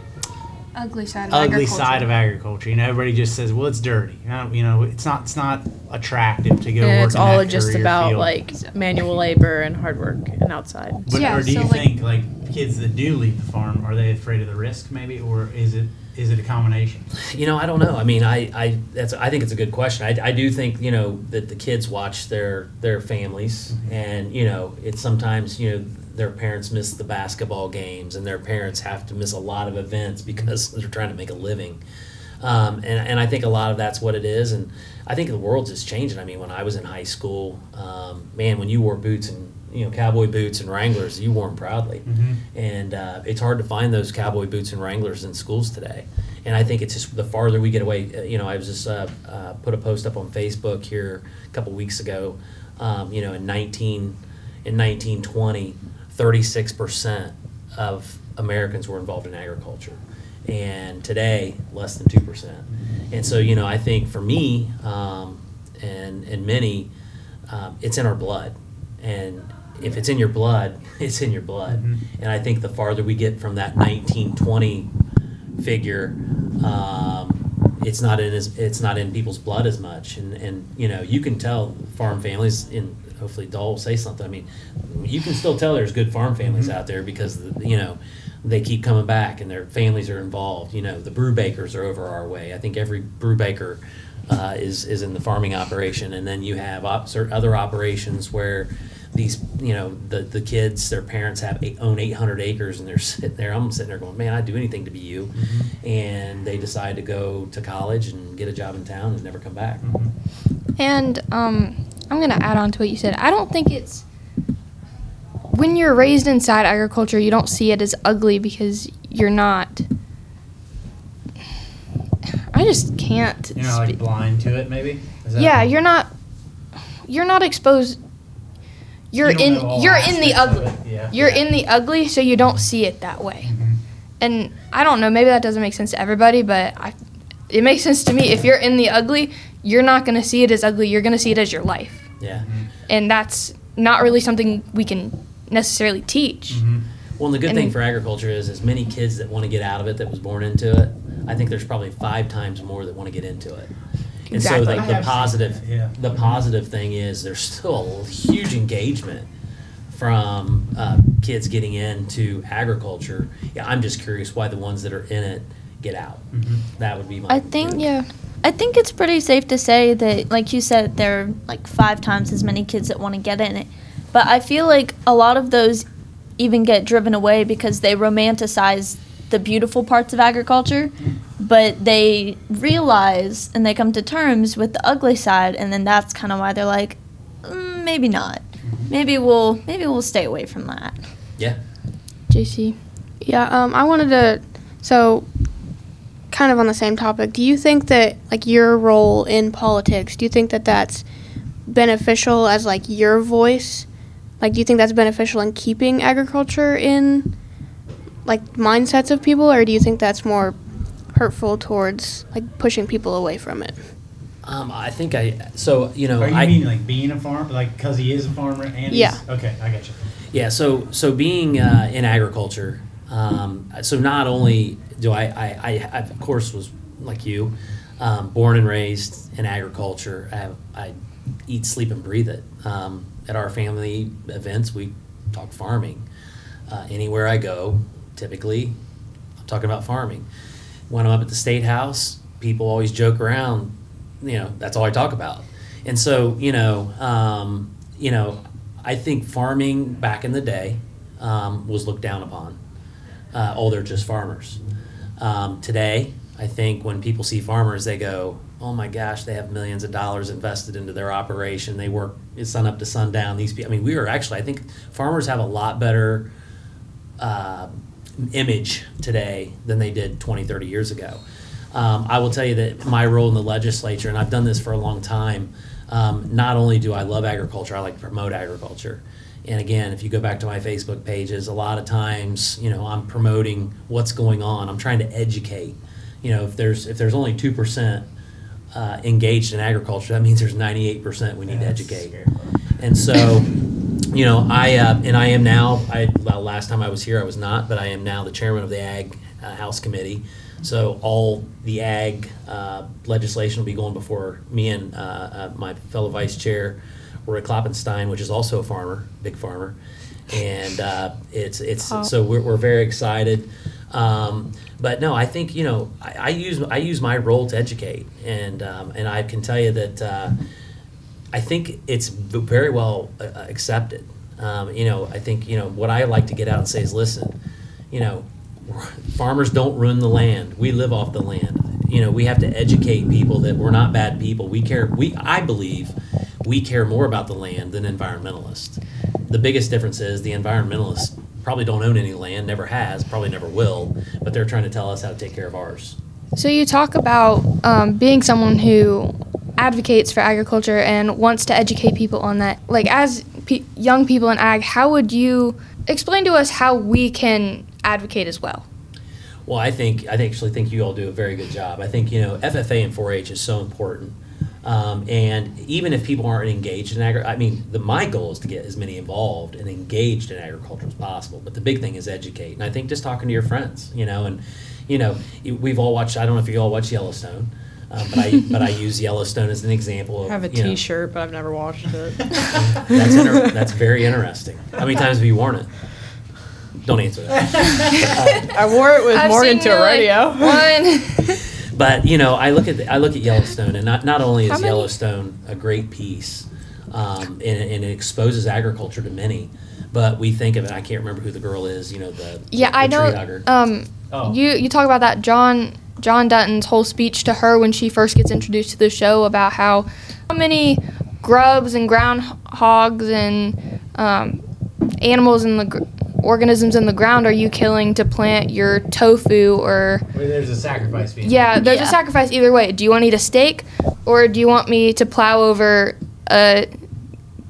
Speaker 2: ugly side of
Speaker 8: ugly
Speaker 2: agriculture.
Speaker 8: side of agriculture. You know, everybody just says, "Well, it's dirty." You know, you know, it's not. It's not attractive to go
Speaker 7: And
Speaker 8: work
Speaker 7: it's
Speaker 8: in
Speaker 7: all
Speaker 8: that
Speaker 7: just about
Speaker 8: field.
Speaker 7: like manual labor and hard work and outside.
Speaker 8: But
Speaker 2: Yeah,
Speaker 8: or do
Speaker 2: so,
Speaker 8: you
Speaker 2: like-
Speaker 8: think like kids that do leave the farm are they afraid of the risk maybe, or is it is it a combination?
Speaker 6: You know, I don't know. I mean, I, I that's I think it's a good question. I, I do think you know that the kids watch their their families, and you know, it's sometimes you know their parents miss the basketball games and their parents have to miss a lot of events because they're trying to make a living. Um, and, and I think a lot of that's what it is. And I think the world's just changing. I mean, when I was in high school, um, man, when you wore boots and you know cowboy boots and Wranglers, you wore them proudly. And uh, it's hard to find those cowboy boots and Wranglers in schools today. And I think it's just the farther we get away. uh, You know, I was just uh, uh, put a post up on Facebook here a couple weeks ago. Um, you know, in 19 in 1920, 36 percent of Americans were involved in agriculture, and today less than two percent. And so, you know, I think for me um, and and many, um, it's in our blood, and if it's in your blood, it's in your blood. And I think the farther we get from that 1920 figure, um, it's not in as, it's not in people's blood as much. And and you know, you can tell farm families. In hopefully, Dole will say something. I mean, you can still tell there's good farm families out there because you know they keep coming back and their families are involved. You know, the Brubakers are over our way. I think every Brubaker uh, is is in the farming operation, and then you have op- other operations where these you know the the kids their parents have eight, own 800 acres and they're sitting there i'm sitting there going man i'd do anything to be you and they decide to go to college and get a job in town and never come back
Speaker 2: And um, I'm gonna add on to what you said. I don't think it's when you're raised inside agriculture, you don't see it as ugly because you're not. I just can't.
Speaker 8: You're not like blind to it, maybe. Is that-
Speaker 2: yeah, you're not. You're not exposed. You're
Speaker 8: You
Speaker 2: in. You're in the ugly.
Speaker 8: yeah.
Speaker 2: You're in the ugly, so you don't see it that way.
Speaker 8: Mhm.
Speaker 2: And I don't know. Maybe that doesn't make sense to everybody, but I. It makes sense to me. If you're in the ugly, you're not gonna see it as ugly. You're gonna see it as your life,
Speaker 6: yeah
Speaker 2: and that's not really something we can necessarily teach.
Speaker 8: Mhm.
Speaker 6: well and the good
Speaker 2: And-
Speaker 6: thing for agriculture is as many kids that want to get out of it that was born into it i think there's probably five times more that want to get into it and so
Speaker 2: Exactly.
Speaker 6: the,
Speaker 8: I
Speaker 6: the
Speaker 8: have seen
Speaker 6: positive
Speaker 8: that, yeah.
Speaker 6: the positive thing is there's still a huge engagement from uh, kids getting into agriculture. Yeah, I'm just curious why the ones that are in it get out.
Speaker 8: Mhm.
Speaker 6: That would be my.
Speaker 1: I think
Speaker 2: Yeah.
Speaker 1: I think it's pretty safe to say that, like you said, there are like five times as many kids that want to get in it. But I feel like a lot of those even get driven away because they romanticize the beautiful parts of agriculture, but they realize and they come to terms with the ugly side, and then that's kind of why they're like, mm, maybe not. Maybe we'll maybe we'll stay away from that.
Speaker 6: Yeah.
Speaker 2: JC.
Speaker 4: Yeah, um, I wanted to. So, kind of on the same topic, do you think that, like, your role in politics, do you think that that's beneficial as, like, your voice? Like, do you think that's beneficial in keeping agriculture in, like, mindsets of people, or do you think that's more hurtful towards, like, pushing people away from it?
Speaker 6: Um, I think I. So you know,
Speaker 8: Are you
Speaker 6: I
Speaker 8: mean like being a farmer, like because he is a farmer and he's-
Speaker 4: Yeah.
Speaker 8: Okay, I got you.
Speaker 6: Yeah, so so being uh, in agriculture, um, so not only do I, I, I, I of course was like you, um, born and raised in agriculture. I, have, I eat, sleep, and breathe it. Um, at our family events, we talk farming. Uh, anywhere I go, typically, I'm talking about farming. When I'm up at the state house, people always joke around. You know, that's all I talk about. And so, you know, um, you know, I think farming back in the day um, was looked down upon. Uh, oh, they're just farmers. Um, today, I think when people see farmers, they go, "Oh my gosh, they have millions of dollars invested into their operation. They work sun up to sundown." These people. I mean, we are actually. I think farmers have a lot better uh, image today than they did 20, 30 years ago. Um, I will tell you that my role in the legislature, and I've done this for a long time, um, not only do I love agriculture, I like to promote agriculture. And again, if you go back to my Facebook pages, a lot of times, you know, I'm promoting what's going on. I'm trying to educate. You know, if there's if there's only two percent uh, engaged in agriculture, that means there's 98 percent we need to educate.
Speaker 8: scary.
Speaker 6: And so, you know, I uh, and I am now. I well, last time I was here, I was not, but I am now the chairman of the Ag uh, House Committee. So all the ag uh, legislation will be going before me and uh, uh, my fellow vice chair, Roy Klopfenstein, which is also a farmer, big farmer, and uh, it's it's so we're, we're very excited. Um, but no, I think you know I, I use I use my role to educate, and um, and I can tell you that. Uh, I think it's very well uh, accepted. Um, you know, I think you know what I like to get out and say is, listen, you know, farmers don't ruin the land. We live off the land. You know, we have to educate people that we're not bad people. We care. We I believe we care more about the land than environmentalists. The biggest difference is the environmentalists probably don't own any land, never has, probably never will, but they're trying to tell us how to take care of ours.
Speaker 2: So you talk about um, being someone who advocates for agriculture and wants to educate people on that. Like as pe- young people in ag, how would you explain to us how we can advocate as well?
Speaker 6: Well, I think I actually think you all do a very good job. I think you know FFA and 4-H is so important, um, and even if people aren't engaged in agri, I mean, the, my goal is to get as many involved and engaged in agriculture as possible. But the big thing is educate, and I think just talking to your friends, you know, and you know, we've all watched. I don't know if you all watch Yellowstone, um, but I but I use Yellowstone as an example of
Speaker 7: I have a
Speaker 6: you know,
Speaker 7: T-shirt, but I've never watched it.
Speaker 6: that's inter- that's very interesting. How many times have you worn it? Don't answer that.
Speaker 7: I wore it with
Speaker 2: I've
Speaker 7: Morgan to a
Speaker 2: you, like,
Speaker 7: radio.
Speaker 2: One.
Speaker 6: But you know, I look at the, I look at Yellowstone, and not not only
Speaker 2: How
Speaker 6: is
Speaker 2: many-
Speaker 6: Yellowstone a great piece, um, and, and it exposes agriculture to many, but we think of it. I can't remember who the girl is. You know, the
Speaker 2: Yeah,
Speaker 6: the
Speaker 2: I
Speaker 6: tree
Speaker 2: know. Um,
Speaker 5: Oh.
Speaker 2: you you talk about that John John Dutton's whole speech to her when she first gets introduced to the show about how how many grubs and groundhogs and um, animals in the gr- organisms in the ground are you killing to plant your tofu or
Speaker 5: Where there's a sacrifice being.
Speaker 2: yeah there's
Speaker 1: Yeah.
Speaker 2: a sacrifice either way do you want to eat a steak or do you want me to plow over a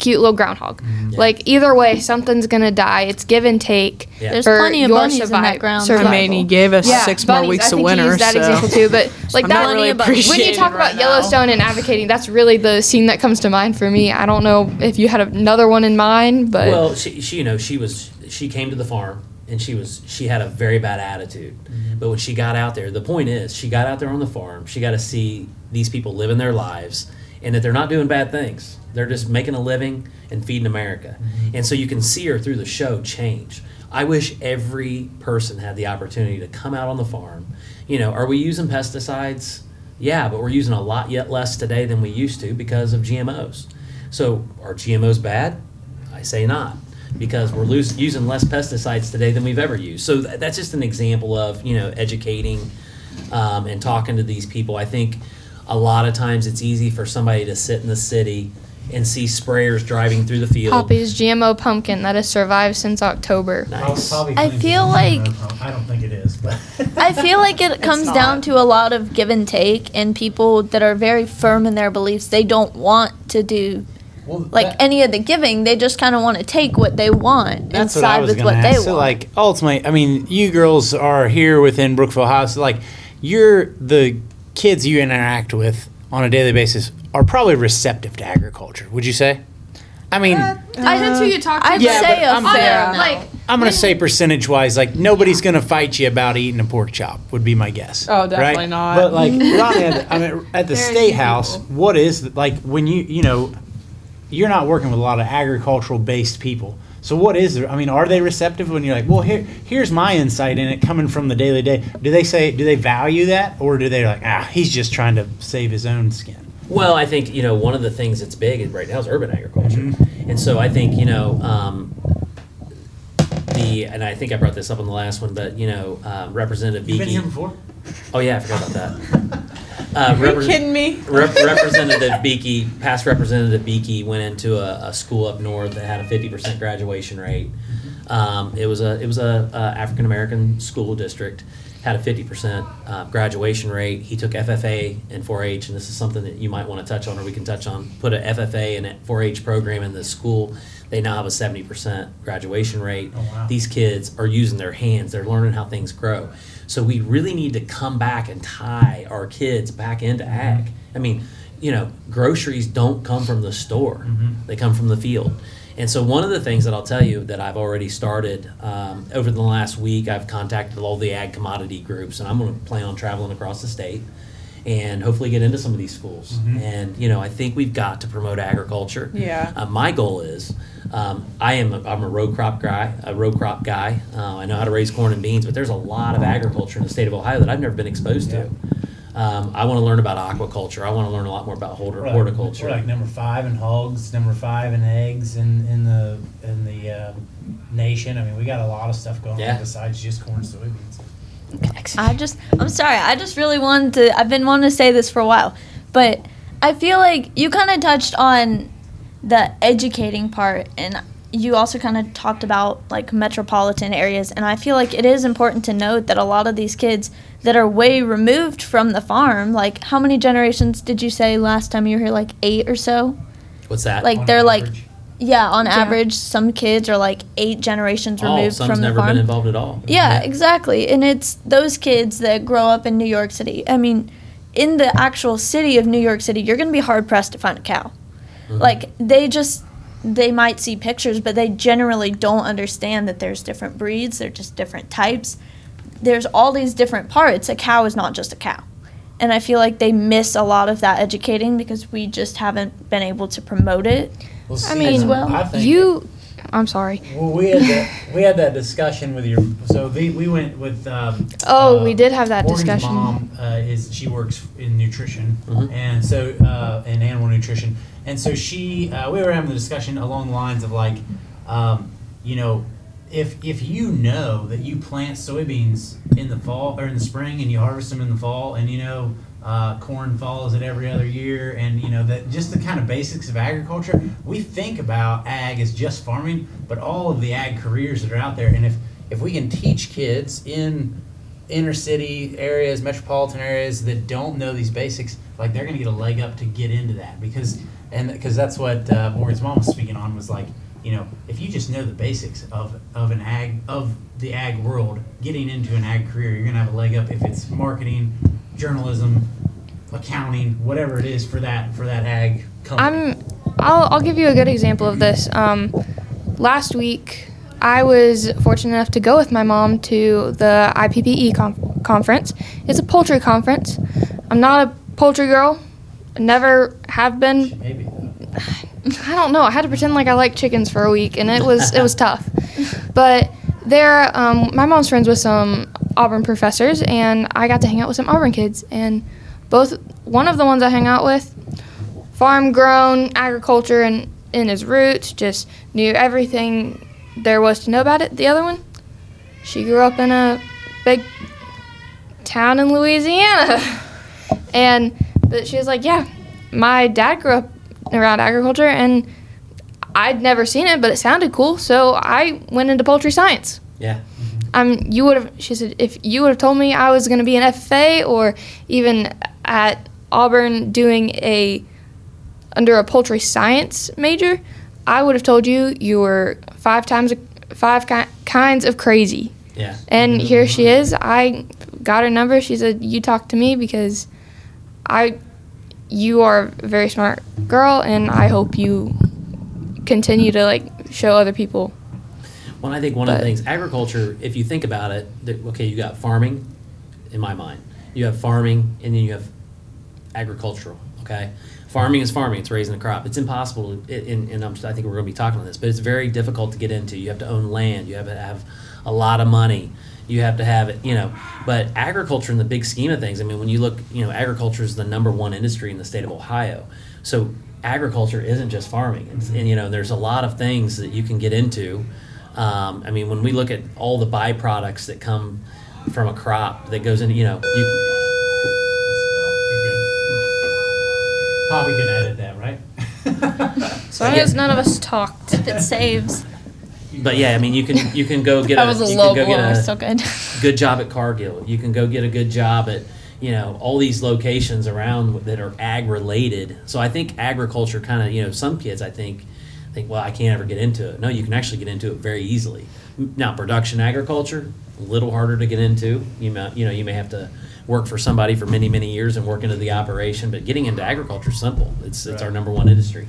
Speaker 2: cute little groundhog mm-hmm.
Speaker 6: Yeah.
Speaker 2: like either way something's gonna die it's give and take
Speaker 6: Yeah.
Speaker 1: There's plenty of
Speaker 2: your
Speaker 1: bunnies in that ground.
Speaker 7: I
Speaker 2: survival.
Speaker 7: mean, he gave us
Speaker 2: Yeah,
Speaker 7: six more weeks
Speaker 2: I
Speaker 7: of
Speaker 2: think
Speaker 7: winter.
Speaker 2: He used that
Speaker 7: so.
Speaker 2: example too, but like
Speaker 7: I'm
Speaker 2: that.
Speaker 7: really
Speaker 1: Plenty of bunnies.
Speaker 2: when you talk
Speaker 7: it
Speaker 2: about
Speaker 7: now.
Speaker 2: Yellowstone and advocating, that's really the scene that comes to mind for me. I don't know if you had another one in mind, but
Speaker 6: Well, she, she, you know, she was, she came to the farm and she was, she had a very bad attitude. Mm-hmm. But when she got out there, the point is, she got out there on the farm. She got to see these people living their lives and that they're not doing bad things. They're just making a living and feeding America. And so you can see her through the show change. I wish every person had the opportunity to come out on the farm. You know, are we using pesticides? Yeah, but we're using a lot yet less today than we used to because of GMOs. So are GMOs bad? I say not because we're lose, using less pesticides today than we've ever used. So th- that's just an example of you know educating um, and talking to these people. I think a lot of times it's easy for somebody to sit in the city and see sprayers driving through the field.
Speaker 2: Poppy's GMO pumpkin that has survived since October.
Speaker 6: Nice.
Speaker 5: Probably
Speaker 1: I feel like-
Speaker 5: I don't think it is, but.
Speaker 1: I feel like it comes down to a lot of give and take, and people that are very firm in their beliefs, they don't want to do
Speaker 5: Well,
Speaker 1: like
Speaker 5: that-
Speaker 1: any of the giving. They just kind of want to take what they want
Speaker 8: That's
Speaker 1: and
Speaker 8: what
Speaker 1: side
Speaker 8: was
Speaker 1: with what
Speaker 8: ask.
Speaker 1: they
Speaker 8: so,
Speaker 1: want.
Speaker 8: like, ultimately, I mean, you girls are here within Brookville House. Like, you're the kids you interact with on a daily basis are probably receptive to agriculture. Would you say? I mean, uh,
Speaker 2: I that's uh, who you talk to.
Speaker 1: I'd
Speaker 8: Yeah,
Speaker 1: say
Speaker 8: but
Speaker 1: a
Speaker 8: I'm-
Speaker 1: fair
Speaker 2: Yeah,
Speaker 1: amount.
Speaker 2: like
Speaker 8: I'm gonna say percentage wise, like nobody's gonna fight you about eating a pork chop. Would be my guess.
Speaker 7: Oh, definitely
Speaker 8: right?
Speaker 7: not.
Speaker 8: But like Ronnie, at the- I mean, at the state house, what is the- like when you you know, you're not working with a lot of agricultural based people. So what is there? I mean, are they receptive when you're like, well, here here's my insight in it coming from the daily day. Do they say do they value that or do they like ah he's just trying to save his own skin?
Speaker 6: Well, I think you know one of the things that's big right now is urban agriculture, and so I think you know um, the and I think I brought this up on the last one, but you know um, Representative
Speaker 5: You been here before?
Speaker 6: Oh yeah, I forgot about that. Uh,
Speaker 7: Are you kidding me?
Speaker 6: Rep- Representative Beaky, past Representative Beaky, went into a, a school up north that had a fifty percent graduation rate. Um, it was a it was a, a African American school district, had a fifty percent uh, graduation rate. He took FFA and 4-H, and this is something that you might want to touch on, or we can touch on. Put a FFA and 4-H program in the school. They now have a seventy percent graduation rate.
Speaker 5: Oh, wow.
Speaker 6: These kids are using their hands. They're learning how things grow. So we really need to come back and tie our kids back into ag. I mean, you know, groceries don't come from the store; they come from the field. And so one of the things that I'll tell you that I've already started um, over the last week, I've contacted all the ag commodity groups, and I'm going to plan on traveling across the state and hopefully get into some of these schools. And you know, I think we've got to promote agriculture.
Speaker 7: Yeah.
Speaker 6: Uh, my goal is, um, I am a, I'm a row crop guy, a row crop guy. Uh, I know how to raise corn and beans, but there's a lot of agriculture in the state of Ohio that I've never been exposed to. Um, I want to learn about aquaculture. I want to learn a lot more about horti-
Speaker 5: We're like-
Speaker 6: horticulture.
Speaker 5: We're like number five in hogs, number five in eggs in, in the in the uh, nation. I mean, we got a lot of stuff going
Speaker 6: Yeah.
Speaker 5: on besides just corn and soybeans.
Speaker 1: I just, I'm sorry. I just really wanted to. I've been wanting to say this for a while, but I feel like you kind of touched on the educating part, and you also kind of talked about like metropolitan areas. And I feel like it is important to note that a lot of these kids that are way removed from the farm, like how many generations did you say last time you were here? Like eight or so.
Speaker 6: What's that?
Speaker 1: Like
Speaker 5: On
Speaker 1: they're like,
Speaker 5: average.
Speaker 1: Yeah, on average, some kids are like eight generations
Speaker 6: oh,
Speaker 1: removed
Speaker 6: some's
Speaker 1: from the farm.
Speaker 6: never
Speaker 1: farm.
Speaker 6: been involved at all.
Speaker 1: Yeah, exactly. And it's those kids that grow up in New York City. I mean, in the actual city of New York City, you're going to be hard pressed to find a cow.
Speaker 6: Mhm.
Speaker 1: Like, they just, they might see pictures, but they generally don't understand that there's different breeds, they're just different types. There's all these different parts. A cow is not just a cow. And I feel like they miss a lot of that educating because we just haven't been able to promote it.
Speaker 5: Well,
Speaker 2: I
Speaker 5: see,
Speaker 2: mean,
Speaker 1: well,
Speaker 5: I think
Speaker 2: You, I'm sorry.
Speaker 5: Well, we had that, we had that discussion with your. So the, we went with. Um,
Speaker 2: Oh,
Speaker 5: uh,
Speaker 2: we did have that
Speaker 5: Morgan's
Speaker 2: discussion.
Speaker 5: Mom uh, is she works in nutrition
Speaker 6: Mhm.
Speaker 5: and so uh, in animal nutrition, and so she uh, we were having the discussion along the lines of like, um, you know, if if you know that you plant soybeans in the fall or in the spring and you harvest them in the fall, and you know. Uh, corn falls at every other year, and you know that just the kind of basics of agriculture. We think about ag as just farming, but all of the ag careers that are out there, and if if we can teach kids in inner city areas, metropolitan areas that don't know these basics, like they're going to get a leg up to get into that because and because that's what uh, Morgan's mom was speaking on was like you know if you just know the basics of of an ag of the ag world, getting into an ag career, you're going to have a leg up if it's marketing, journalism, accounting, whatever it is for that for that ag company.
Speaker 2: I'm. I'll. I'll give you a good example of this. Um, last week, I was fortunate enough to go with my mom to the IPPE con- conference. It's a poultry conference. I'm not a poultry girl. Never have been.
Speaker 5: Maybe.
Speaker 2: I don't know. I had to pretend like I liked chickens for a week, and it was it was tough. But there, um, my mom's friends with some Auburn professors, and I got to hang out with some Auburn kids. And both one of the ones I hang out with, farm grown agriculture and in his roots, just knew everything there was to know about it. The other one, she grew up in a big town in Louisiana, and but she was like, yeah, my dad grew up around agriculture and I'd never seen it, but it sounded cool, so I went into poultry science.
Speaker 6: Yeah.
Speaker 2: Um, you would have. She said, if you would have told me I was going to be an FFA or even at Auburn doing a under a poultry science major, I would have told you you were five times five ki- kinds of crazy.
Speaker 6: Yeah.
Speaker 2: And here she is. I got her number. She said, "You talk to me because I, you are a very smart girl, and I hope you continue to like show other people."
Speaker 6: Well, I think one of the
Speaker 2: But-
Speaker 6: things, agriculture, if you think about it, that, okay, you got farming, in my mind. You have farming, and then you have agricultural, okay? Farming is farming, it's raising a crop. It's impossible, to- and, and I'm, I think we're gonna be talking on this, but it's very difficult to get into. You have to own land, you have to have a lot of money, you have to have it, you know. But agriculture in the big scheme of things, I mean, when you look, you know, agriculture is the number one industry in the state of Ohio. So agriculture isn't just farming, it's, mm-hmm. and, you know, there's a lot of things that you can get into. Um, I mean, when we look at all the byproducts that come from a crop that goes into, you know, you,
Speaker 5: Probably can edit that, right?
Speaker 2: As long as none of us talked.
Speaker 1: If it saves.
Speaker 6: but yeah, I mean, you can you can go get
Speaker 1: That
Speaker 6: a,
Speaker 1: was a
Speaker 6: you
Speaker 1: low
Speaker 6: can go
Speaker 1: blow.
Speaker 6: get a
Speaker 1: So good.
Speaker 6: good job at Cargill. You can go get a good job at you know all these locations around that are ag related. So I think agriculture kind of you know some kids I think think well I can't ever get into it. No, you can actually get into it very easily. Now production agriculture a little harder to get into. You may you know you may have to work for somebody for many many years and work into the operation. But getting into agriculture is simple. It's it's our number one industry.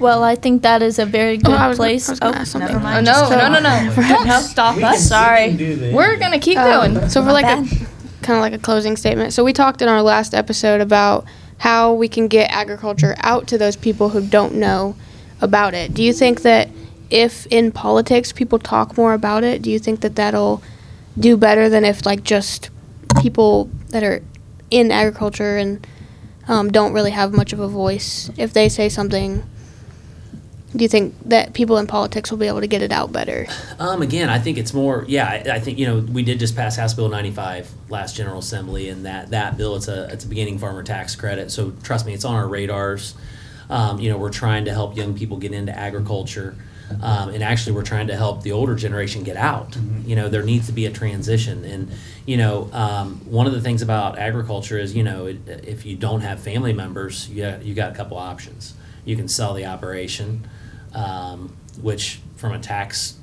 Speaker 1: Well, I think that is a very good
Speaker 4: Oh, I was-
Speaker 1: place.
Speaker 4: I was gonna
Speaker 1: oh,
Speaker 4: ask something.
Speaker 1: never
Speaker 2: Oh,
Speaker 1: mind.
Speaker 2: no, no, no, no! Don't
Speaker 1: No.
Speaker 2: stop
Speaker 5: We can- we
Speaker 2: us.
Speaker 1: Sorry.
Speaker 5: can do the-
Speaker 2: We're gonna keep
Speaker 4: Um,
Speaker 2: going.
Speaker 4: So for
Speaker 1: My
Speaker 4: like
Speaker 1: bad.
Speaker 4: a kind of like a closing statement. So we talked in our last episode about how we can get agriculture out to those people who don't know about it. Do you think that if in politics people talk more about it, do you think that that'll do better than if like just people that are in agriculture and um, don't really have much of a voice, if they say something, do you think that people in politics will be able to get it out better?
Speaker 6: Um, again, I think it's more. Yeah, I, I think you know we did just pass House Bill 95 last General Assembly, and that that bill it's a it's a beginning farmer tax credit. So trust me, it's on our radars. Um, you know, we're trying to help young people get into agriculture, um, and actually, we're trying to help the older generation get out. You know, there needs to be a transition, and you know, um, one of the things about agriculture is you know, it, if you don't have family members, you got, you got a couple options. You can sell the operation, um, which from a tax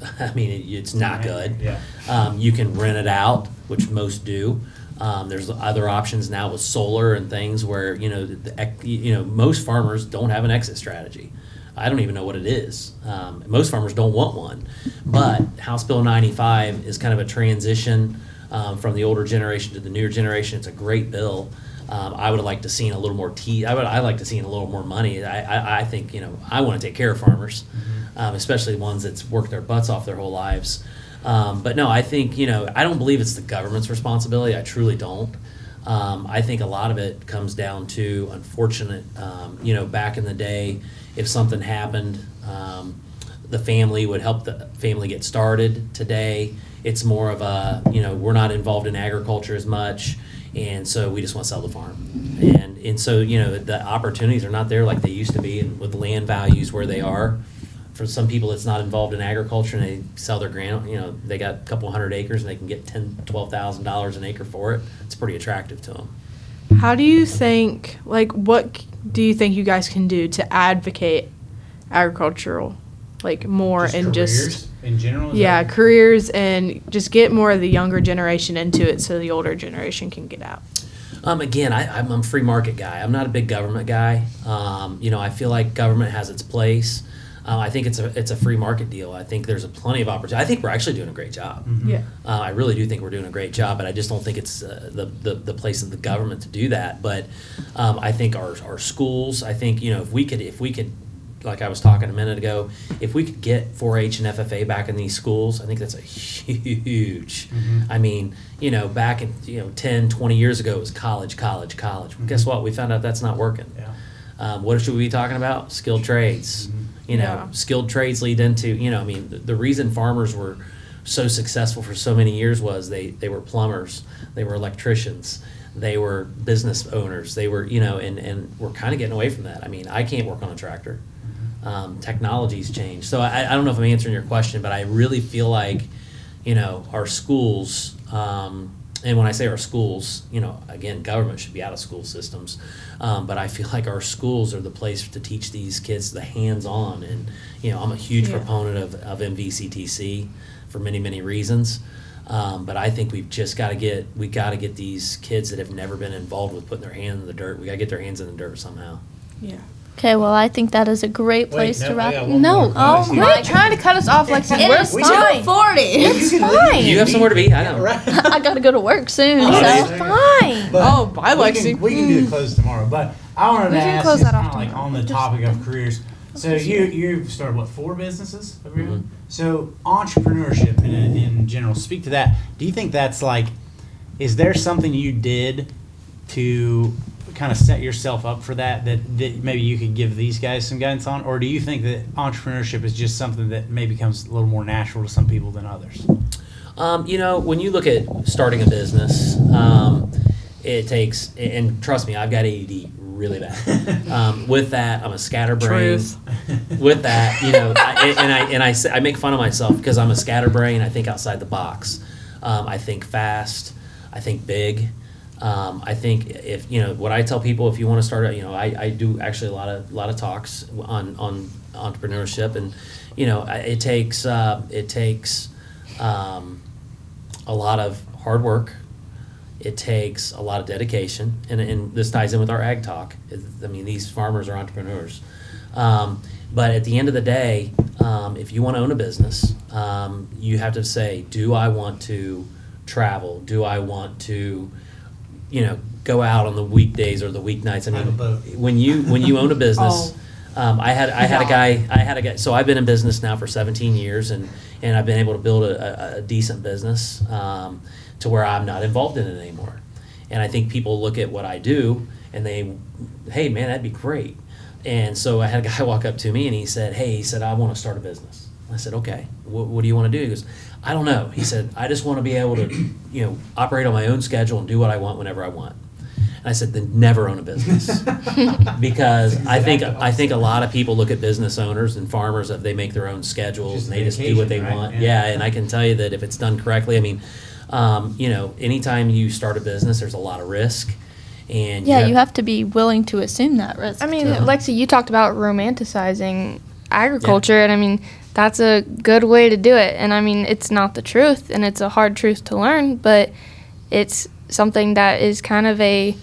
Speaker 6: I mean, it, it's not good.
Speaker 8: Yeah.
Speaker 6: Um, you can rent it out, which most do. Um, there's other options now with solar and things where you know the, you know most farmers don't have an exit strategy. I don't even know what it is. Um, most farmers don't want one, but House Bill 95 is kind of a transition um, from the older generation to the newer generation. It's a great bill. Um, I would have liked to seen a little more tea. I would. I like to see a little more money. I, I, I think you know I want to take care of farmers, um, especially ones that's worked their butts off their whole lives. Um, but no, I think you know I don't believe it's the government's responsibility. I truly don't. Um, I think a lot of it comes down to unfortunate. Um, you know, back in the day, if something happened, um, the family would help the family get started. Today, it's more of a you know we're not involved in agriculture as much, and so we just want to sell the farm. And and so you know the opportunities are not there like they used to be, and with land values where they are for some people that's not involved in agriculture and they sell their ground, you know, they got a couple hundred acres and they can get ten, twelve thousand dollars an acre for it. It's pretty attractive to them.
Speaker 7: How do you think, like, what do you think you guys can do to advocate agricultural, like, more and just,
Speaker 8: in general. is
Speaker 7: yeah, careers and just get more of the younger generation into it so the older generation can get out?
Speaker 6: Um, again, I, I'm, I'm a free market guy. I'm not a big government guy. Um, you know, I feel like government has its place. Uh, I think it's a it's a free market deal. I think there's a plenty of opportunity. I think we're actually doing a great job.
Speaker 7: Yeah.
Speaker 6: Uh, I really do think we're doing a great job, but I just don't think it's uh, the, the the place of the government to do that. But um, I think our our schools. I think you know if we could if we could. Like I was talking a minute ago, if we could get 4-H and FFA back in these schools, I think that's a huge. I mean, you know, back in you know 10, 20 years ago, it was college, college, college. Well, guess what? We found out that's not working.
Speaker 8: Yeah.
Speaker 6: Um, what should we be talking about? Skilled trades. You know,
Speaker 7: Yeah.
Speaker 6: skilled trades lead into, you know, I mean, the, the reason farmers were so successful for so many years was they, they were plumbers, they were electricians, they were business owners, they were, you know, and, and we're kind of getting away from that. I mean, I can't work on a tractor. Um, technology's changed. So I, I don't know if I'm answering your question, but I really feel like, you know, our schools, um, and when I say our schools, you know, again, government should be out of school systems. Um, but I feel like our schools are the place to teach these kids the hands-on. And you know, I'm a huge
Speaker 7: Yeah.
Speaker 6: proponent of, of MVCTC for many, many reasons. Um, but I think we've just got to get we got to get these kids that have never been involved with putting their hand in the dirt. We got to get their hands in the dirt somehow.
Speaker 7: Yeah.
Speaker 1: Okay, well, I think that is a great place
Speaker 8: no,
Speaker 1: to
Speaker 8: I
Speaker 1: wrap.
Speaker 8: got one
Speaker 2: No,
Speaker 8: more
Speaker 2: oh
Speaker 8: question.
Speaker 2: my! trying to cut us off, Lexi.
Speaker 1: It
Speaker 2: We're
Speaker 1: is
Speaker 2: fine.
Speaker 1: 2:40.
Speaker 2: It's fine.
Speaker 6: You have somewhere to be. I know.
Speaker 8: Right.
Speaker 1: I got to go to work soon.
Speaker 8: Oh,
Speaker 1: so.
Speaker 2: It's fine.
Speaker 8: But
Speaker 7: Oh, bye,
Speaker 8: we
Speaker 7: Lexi.
Speaker 8: Can, we can do the close tomorrow, but I wanted
Speaker 2: We
Speaker 8: to
Speaker 2: can
Speaker 8: ask
Speaker 2: close
Speaker 8: just
Speaker 2: that
Speaker 8: kind
Speaker 2: off
Speaker 8: of like
Speaker 2: tomorrow.
Speaker 8: on the topic of careers. So you you've started what four businesses? Over here?
Speaker 6: Mhm.
Speaker 8: So entrepreneurship in, in general. Speak to that. Do you think that's like? Is there something you did to kind of set yourself up for that, that that maybe you could give these guys some guidance on, or do you think that entrepreneurship is just something that maybe comes a little more natural to some people than others?
Speaker 6: Um, you know, when you look at starting a business, um, it takes, and trust me, I've got ADD really bad. Um, with that, I'm a scatterbrain.
Speaker 7: Truth.
Speaker 6: With that, you know, I, and I and I, say- I make fun of myself because I'm a scatterbrain. I think outside the box. Um, I think fast. I think big. Um, I think if you know what I tell people, if you want to start, you know, I, I do actually a lot of lot of talks on on entrepreneurship, and you know, it takes uh, it takes um, a lot of hard work. It takes a lot of dedication, and, and this ties in with our ag talk. I mean, these farmers are entrepreneurs. Um, but at the end of the day, um, if you want to own a business, um, you have to say, do I want to travel? Do I want to, you know, go out on the weekdays or the weeknights? I
Speaker 8: Have a
Speaker 6: mean,
Speaker 8: boat.
Speaker 6: when you when you own a business, um, I had I had a guy I had a guy. So I've been in business now for 17 years, and and I've been able to build a, a, a decent business um, to where I'm not involved in it anymore. And I think people look at what I do and they, hey man, that'd be great. And so I had a guy walk up to me and he said, hey, he said, I want to start a business. I said, okay, what, what do you want to do? He goes, I don't know. He said, I just want to be able to, you know, operate on my own schedule and do what I want whenever I want. And I said, then never own a business because I think I think a lot of people look at business owners and farmers that they make their own schedules
Speaker 5: Just
Speaker 6: and they just do what they
Speaker 5: vacation, right?
Speaker 6: want.
Speaker 5: Yeah.
Speaker 6: Yeah. and I can tell you that if it's done correctly, I mean, um, you know, anytime you start a business, there's a lot of risk, and
Speaker 1: Yeah, you have to be willing to assume that risk.
Speaker 2: I mean,
Speaker 6: So-
Speaker 2: Lexi, you talked about romanticizing agriculture, and I mean, that's a good way to do it. And I mean, it's not the truth, and it's a hard truth to learn, but it's something that is kind of a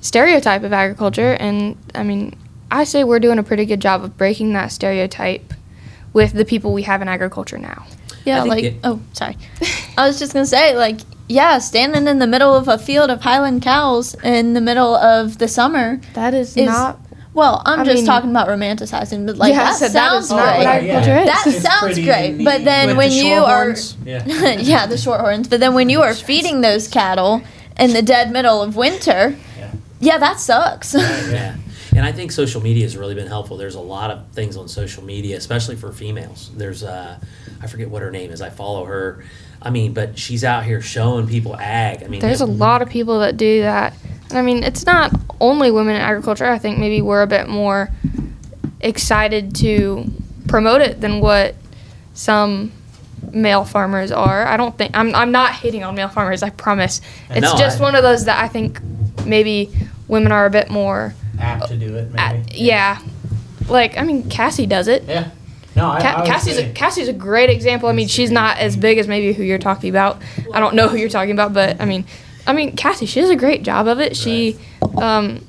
Speaker 2: stereotype of agriculture. And I mean, I say we're doing a pretty good job of breaking that stereotype with the people we have in agriculture now.
Speaker 1: Yeah, like
Speaker 6: it-
Speaker 1: oh, sorry. I was just gonna say, like, yeah, standing in the middle of a field of Highland cows in the middle of the summer.
Speaker 2: That is,
Speaker 1: Is-
Speaker 2: not.
Speaker 1: Well, I'm
Speaker 2: I
Speaker 1: just
Speaker 2: mean-
Speaker 1: talking about romanticizing, but like
Speaker 2: Yeah, I
Speaker 1: that
Speaker 2: said that
Speaker 1: sounds
Speaker 2: not what
Speaker 1: great.
Speaker 2: agriculture is.
Speaker 1: That
Speaker 5: It's
Speaker 1: sounds great,
Speaker 5: neat.
Speaker 1: but then
Speaker 3: With
Speaker 1: when
Speaker 3: the
Speaker 1: you are.
Speaker 5: Yeah.
Speaker 1: yeah, the short horns. But then when you are feeding those cattle in the dead middle of winter,
Speaker 5: Yeah.
Speaker 1: yeah, that sucks.
Speaker 6: Yeah. And I think social media has really been helpful. There's a lot of things on social media, especially for females. There's, uh, I forget what her name is. I follow her. I mean, but she's out here showing people ag. I mean,
Speaker 2: There's a lot of people that do that. And I mean, it's not only women in agriculture. I think maybe we're a bit more excited to promote it than what some male farmers are. I don't think I'm I'm not hating on male farmers, I promise. It's
Speaker 6: No,
Speaker 2: just
Speaker 6: I-
Speaker 2: one of those that I think maybe women are a bit more
Speaker 5: Apt to do it,
Speaker 2: at,
Speaker 5: maybe.
Speaker 2: yeah. Like I mean Cassie does it.
Speaker 5: Yeah. No, I, I
Speaker 2: Ca-
Speaker 5: would
Speaker 2: Cassie's
Speaker 5: say-
Speaker 2: a, Cassie's a great example. I mean, she's not as big as maybe who you're talking about. I don't know who you're talking about, but I mean, I mean, Cassie, she does a great job of it. She um,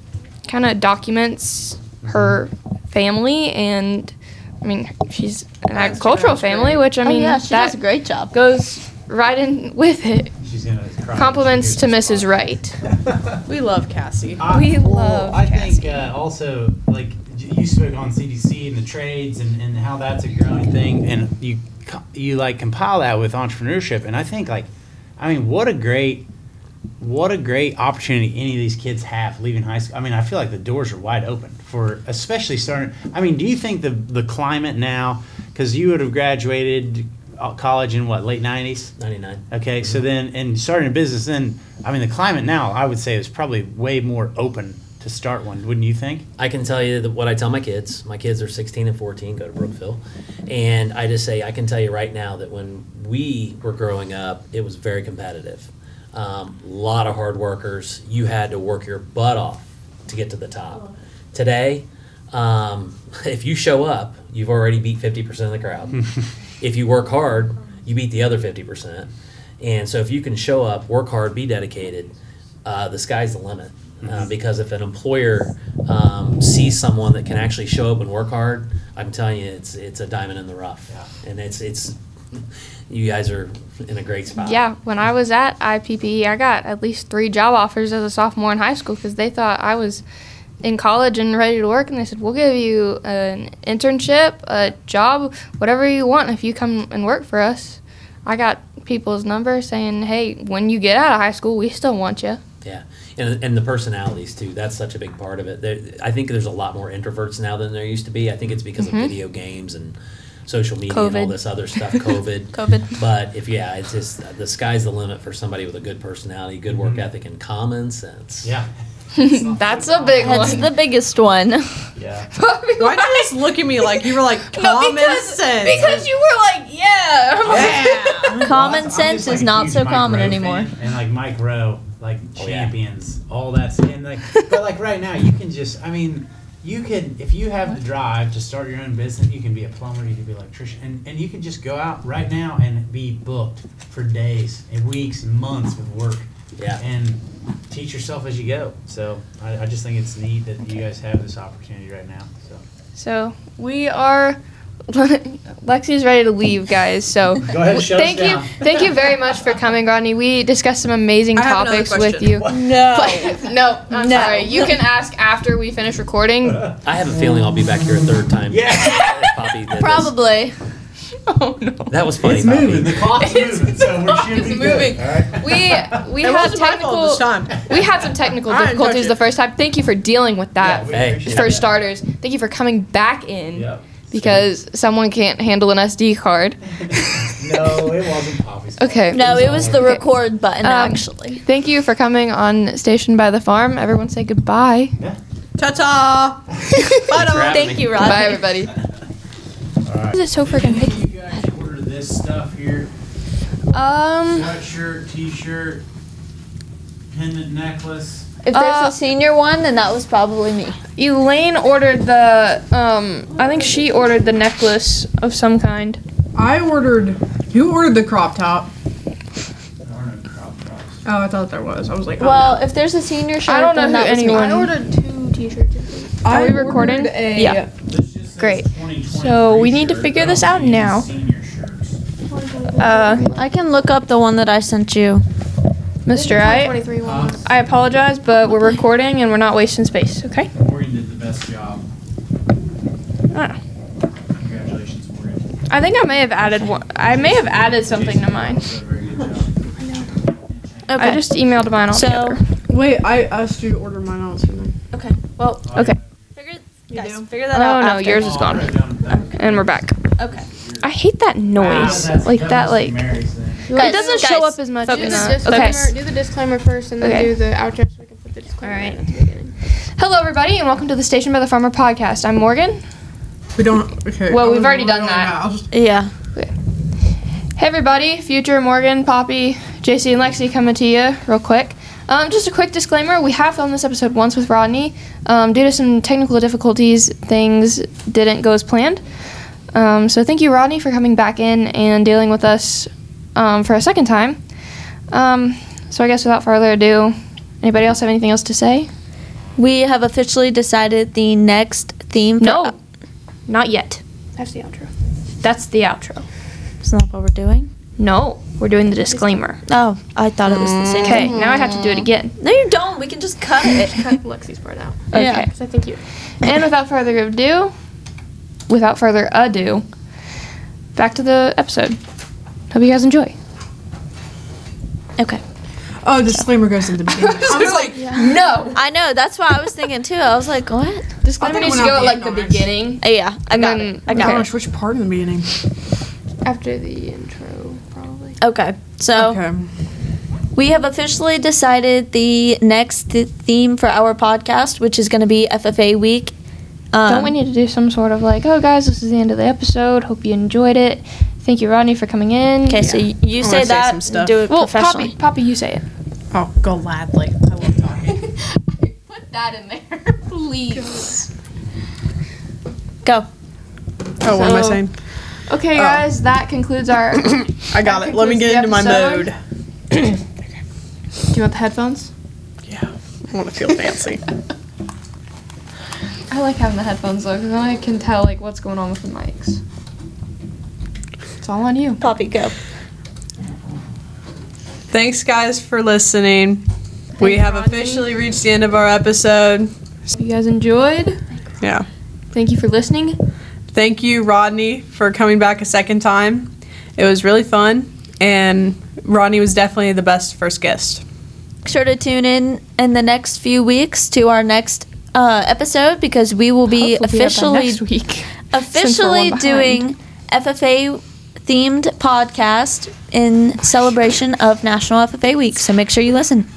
Speaker 2: kind of documents her family, and I mean, she's an agricultural family, which I
Speaker 1: oh
Speaker 2: mean,
Speaker 1: yeah, she
Speaker 2: that
Speaker 1: does a great job.
Speaker 2: goes right in with it.
Speaker 5: She's gonna cry.
Speaker 2: Compliments to
Speaker 5: hears this
Speaker 2: Mrs. Wright.
Speaker 3: We love Cassie.
Speaker 5: I-
Speaker 2: We
Speaker 5: well,
Speaker 2: love
Speaker 5: I think
Speaker 2: Cassie.
Speaker 5: uh, also like y- you spoke on CTC and the trades and, and how that's a growing thing, and you co- you like compile that with entrepreneurship, and I think like, I mean, what a great what a great opportunity any of these kids have leaving high school. I mean, I feel like the doors are wide open for especially starting. I mean, do you think the the climate now? Because you would have graduated uh, college in what late nineties.
Speaker 6: 99.
Speaker 5: Okay, so then and starting a business, then I mean the climate now I would say is probably way more open to start one, wouldn't you think?
Speaker 6: I can tell you that what I tell my kids. My kids are 16 and 14, go to Brookville. And I just say, I can tell you right now that when we were growing up, it was very competitive. A um, lot of hard workers. You had to work your butt off to get to the top. Today, um, if you show up, you've already beat 50% of the crowd. if you work hard, you beat the other 50%. And so if you can show up, work hard, be dedicated, uh, the sky's the limit. Uh, because if an employer um, sees someone that can actually show up and work hard, I'm telling you, it's it's a diamond in the rough, and it's it's you guys are in a great spot.
Speaker 2: Yeah, when I was at IPP, I got at least three job offers as a sophomore in high school because they thought I was in college and ready to work, and they said, "We'll give you an internship, a job, whatever you want if you come and work for us." I got people's number saying, "Hey, when you get out of high school, we still want you."
Speaker 6: Yeah, and and the personalities too. That's such a big part of it. There, I think there's a lot more introverts now than there used to be. I think it's because of mm-hmm. video games and social media and all this other stuff. COVID.
Speaker 1: COVID.
Speaker 6: But if yeah, it's just the sky's the limit for somebody with a good personality, good work mm-hmm. ethic, and common sense.
Speaker 5: Yeah.
Speaker 2: That's a big one.
Speaker 1: That's
Speaker 2: one.
Speaker 1: the biggest one.
Speaker 5: Yeah.
Speaker 3: Why'd you just look at me like you were like
Speaker 2: No,
Speaker 3: common
Speaker 2: because,
Speaker 3: sense?
Speaker 2: because you were like, yeah.
Speaker 3: Yeah.
Speaker 1: Common
Speaker 5: I'm
Speaker 1: sense
Speaker 5: like,
Speaker 1: is not so
Speaker 5: Mike
Speaker 1: common
Speaker 5: Rowe
Speaker 1: anymore.
Speaker 5: fan, And like Mike Rowe, like
Speaker 6: Oh, yeah.
Speaker 5: champions, all that. And like, but like right now, you can just. I mean, you can if you have the drive to start your own business. You can be a plumber, you can be an electrician, and and you can just go out right now and be booked for days and weeks and months with work.
Speaker 6: Yeah.
Speaker 5: And teach yourself as you go. So I, I just think it's neat that you guys have this opportunity right now. So
Speaker 2: So we are. Lexi's ready to leave, guys. So
Speaker 5: Go ahead, shut us
Speaker 2: thank you, thank you very much for coming, Rodney. We discussed some amazing
Speaker 3: I have
Speaker 2: topics with
Speaker 3: question.
Speaker 2: you.
Speaker 1: No.
Speaker 2: no, I'm
Speaker 1: No.
Speaker 2: sorry. You can ask after we finish recording.
Speaker 6: I have a feeling I'll be back here a third time.
Speaker 5: Yeah.
Speaker 6: Poppy did this.
Speaker 1: Probably.
Speaker 2: oh no.
Speaker 6: That was funny,
Speaker 5: It's moving.
Speaker 6: Poppy.
Speaker 5: The clock's
Speaker 2: It's-
Speaker 5: moving, so
Speaker 2: the
Speaker 5: we
Speaker 2: clock
Speaker 5: should
Speaker 2: is
Speaker 5: be
Speaker 2: moving.
Speaker 5: good. All right.
Speaker 2: We we
Speaker 3: It
Speaker 2: had
Speaker 3: wasn't my fault
Speaker 2: technical
Speaker 3: this time.
Speaker 2: we had some technical
Speaker 3: I didn't touch
Speaker 2: difficulties
Speaker 3: it.
Speaker 2: the first time. Thank you for dealing with that.
Speaker 5: Yeah, we
Speaker 6: Hey.
Speaker 5: appreciate
Speaker 2: for
Speaker 5: that.
Speaker 2: starters, thank you for coming back in
Speaker 5: Yep.
Speaker 2: because someone can't handle an SD card.
Speaker 5: No, it wasn't Poppy's. fault.
Speaker 2: Okay.
Speaker 1: No, it was the
Speaker 2: Okay.
Speaker 1: record button
Speaker 2: Um,
Speaker 1: actually.
Speaker 2: Thank you for coming on Station by the Farm. Everyone say goodbye.
Speaker 3: Ta ta. Bye,
Speaker 6: for
Speaker 3: Dom.
Speaker 6: having
Speaker 1: Thank
Speaker 6: me.
Speaker 1: you, Rodney.
Speaker 2: Bye everybody.
Speaker 5: All right.
Speaker 2: Is it so freaking picky?
Speaker 5: You this stuff here:
Speaker 2: Um,
Speaker 5: sweatshirt, t-shirt, pendant necklace.
Speaker 1: If there's
Speaker 2: Uh,
Speaker 1: a senior one, then that was probably me.
Speaker 2: Elaine ordered the um. I think she ordered the necklace of some kind.
Speaker 7: I ordered. Who ordered the crop top?
Speaker 5: There are no crop tops.
Speaker 7: Oh, I thought there was. I was like, oh,
Speaker 1: Well, if there's a senior shirt,
Speaker 2: I don't know
Speaker 1: then
Speaker 2: who
Speaker 1: that was me.
Speaker 2: anyone-
Speaker 4: I ordered two t-shirts. I think.
Speaker 2: Are we recording?
Speaker 7: A,
Speaker 2: Yeah.
Speaker 5: This just says
Speaker 2: Great. So we need to figure this out now.
Speaker 5: Senior shirts.
Speaker 2: Uh,
Speaker 1: I can look up the one that I sent you.
Speaker 2: Mr. I
Speaker 4: 23 one was.
Speaker 2: I apologize, but we're recording and we're not wasting space. Okay.
Speaker 5: Morgan did the best job.
Speaker 2: Ah.
Speaker 5: Congratulations, Morgan.
Speaker 2: I think I may have added one. I may have added something to mine.
Speaker 5: Also did a very good job.
Speaker 1: Okay.
Speaker 2: I just emailed mine all
Speaker 1: So-
Speaker 2: together.
Speaker 7: Wait, I asked you to order mine also. Then.
Speaker 1: okay. Well,
Speaker 2: Okay.
Speaker 1: figure,
Speaker 7: You
Speaker 1: guys,
Speaker 7: do?
Speaker 1: figure that
Speaker 2: Oh
Speaker 1: out.
Speaker 2: no,
Speaker 1: after.
Speaker 2: yours is gone.
Speaker 5: right down the.
Speaker 2: And we're back.
Speaker 1: Okay.
Speaker 2: I hate that noise.
Speaker 5: Ah,
Speaker 2: like that.
Speaker 5: must
Speaker 2: Like
Speaker 5: Mary's thing.
Speaker 2: it doesn't
Speaker 1: guys,
Speaker 2: show up as much
Speaker 4: Do
Speaker 2: in
Speaker 4: the,
Speaker 2: the.
Speaker 4: disclaimer,
Speaker 2: Okay.
Speaker 4: do the disclaimer first and then
Speaker 2: Okay.
Speaker 4: do the outro so we can put the disclaimer
Speaker 2: Alright.
Speaker 4: at the beginning.
Speaker 2: Hello, everybody, and welcome to the Station by the Farmer podcast. I'm Morgan.
Speaker 7: We don't. Okay.
Speaker 2: Well,
Speaker 7: I
Speaker 2: we've already done that.
Speaker 7: mad.
Speaker 1: Yeah.
Speaker 2: Hey everybody, Future, Morgan, Poppy, JC, and Lexi coming to you real quick. Um, just a quick disclaimer: we have filmed this episode once with Rodney. Um, due to some technical difficulties, things didn't go as planned. Um, so thank you, Rodney, for coming back in and dealing with us um, for a second time. Um, so I guess without further ado, anybody else have anything else to say?
Speaker 1: We have officially decided the next theme. For
Speaker 2: No, not yet.
Speaker 4: That's the outro.
Speaker 2: That's the outro.
Speaker 1: It's not what we're doing.
Speaker 2: No, we're doing the disclaimer.
Speaker 1: Oh, I thought it was the same.
Speaker 2: Okay, now I have to do it again.
Speaker 1: No, you don't. We can just cut it.
Speaker 4: Cut Lexi's part out.
Speaker 2: Okay.
Speaker 1: Yeah.
Speaker 4: Because I think you.
Speaker 2: And without further ado, without further ado, back to the episode. Hope you guys enjoy.
Speaker 1: Okay.
Speaker 7: Oh, the disclaimer goes at the beginning. I was like,
Speaker 2: No.
Speaker 1: I know. That's what I was thinking too. I was like, what?
Speaker 2: Disclaimer
Speaker 7: I thought it
Speaker 2: needs to go at like the beginning.
Speaker 1: Uh, yeah, I
Speaker 2: And
Speaker 1: got
Speaker 2: then-
Speaker 1: it. I got
Speaker 2: okay.
Speaker 7: gosh, which part in the beginning?
Speaker 4: After the intro, probably.
Speaker 1: Okay. So
Speaker 7: Okay.
Speaker 1: we have officially decided the next th- theme for our podcast, which is going to be FFA week. Um,
Speaker 2: Don't we need to do some sort of like, oh guys, this is the end of the episode. Hope you enjoyed it. Thank you, Rodney, for coming in.
Speaker 1: Okay, so y- you
Speaker 3: I
Speaker 1: say
Speaker 3: wanna say
Speaker 1: that.
Speaker 3: some
Speaker 1: and do it
Speaker 2: Well,
Speaker 1: professionally.
Speaker 2: Poppy, Poppy, you say it.
Speaker 3: Oh, go Ladley. I love talking.
Speaker 2: Put that in there, please.
Speaker 1: Go.
Speaker 3: Oh, what am I saying?
Speaker 2: Okay,
Speaker 3: Oh.
Speaker 2: guys, that concludes our.
Speaker 3: I got it. Let me get
Speaker 2: the
Speaker 3: into my mode.
Speaker 2: do you want the headphones?
Speaker 3: Yeah, I want to feel fancy.
Speaker 2: I like having the headphones though, because then I can tell like what's going on with the mics. It's all on you.
Speaker 1: Poppy, go.
Speaker 3: Thanks, guys, for listening. we have officially reached the end of our episode.
Speaker 2: You guys enjoyed.
Speaker 3: Yeah.
Speaker 2: Thank you for listening.
Speaker 3: Thank you, Rodney, for coming back a second time. It was really fun, and Rodney was definitely the best first guest.
Speaker 1: Make sure to tune in in the next few weeks to our next uh, episode because we will be
Speaker 2: Hopefully we have that
Speaker 1: officially
Speaker 2: next week.
Speaker 1: Officially doing FFA themed podcast in celebration of National FFA Week. So make sure you listen.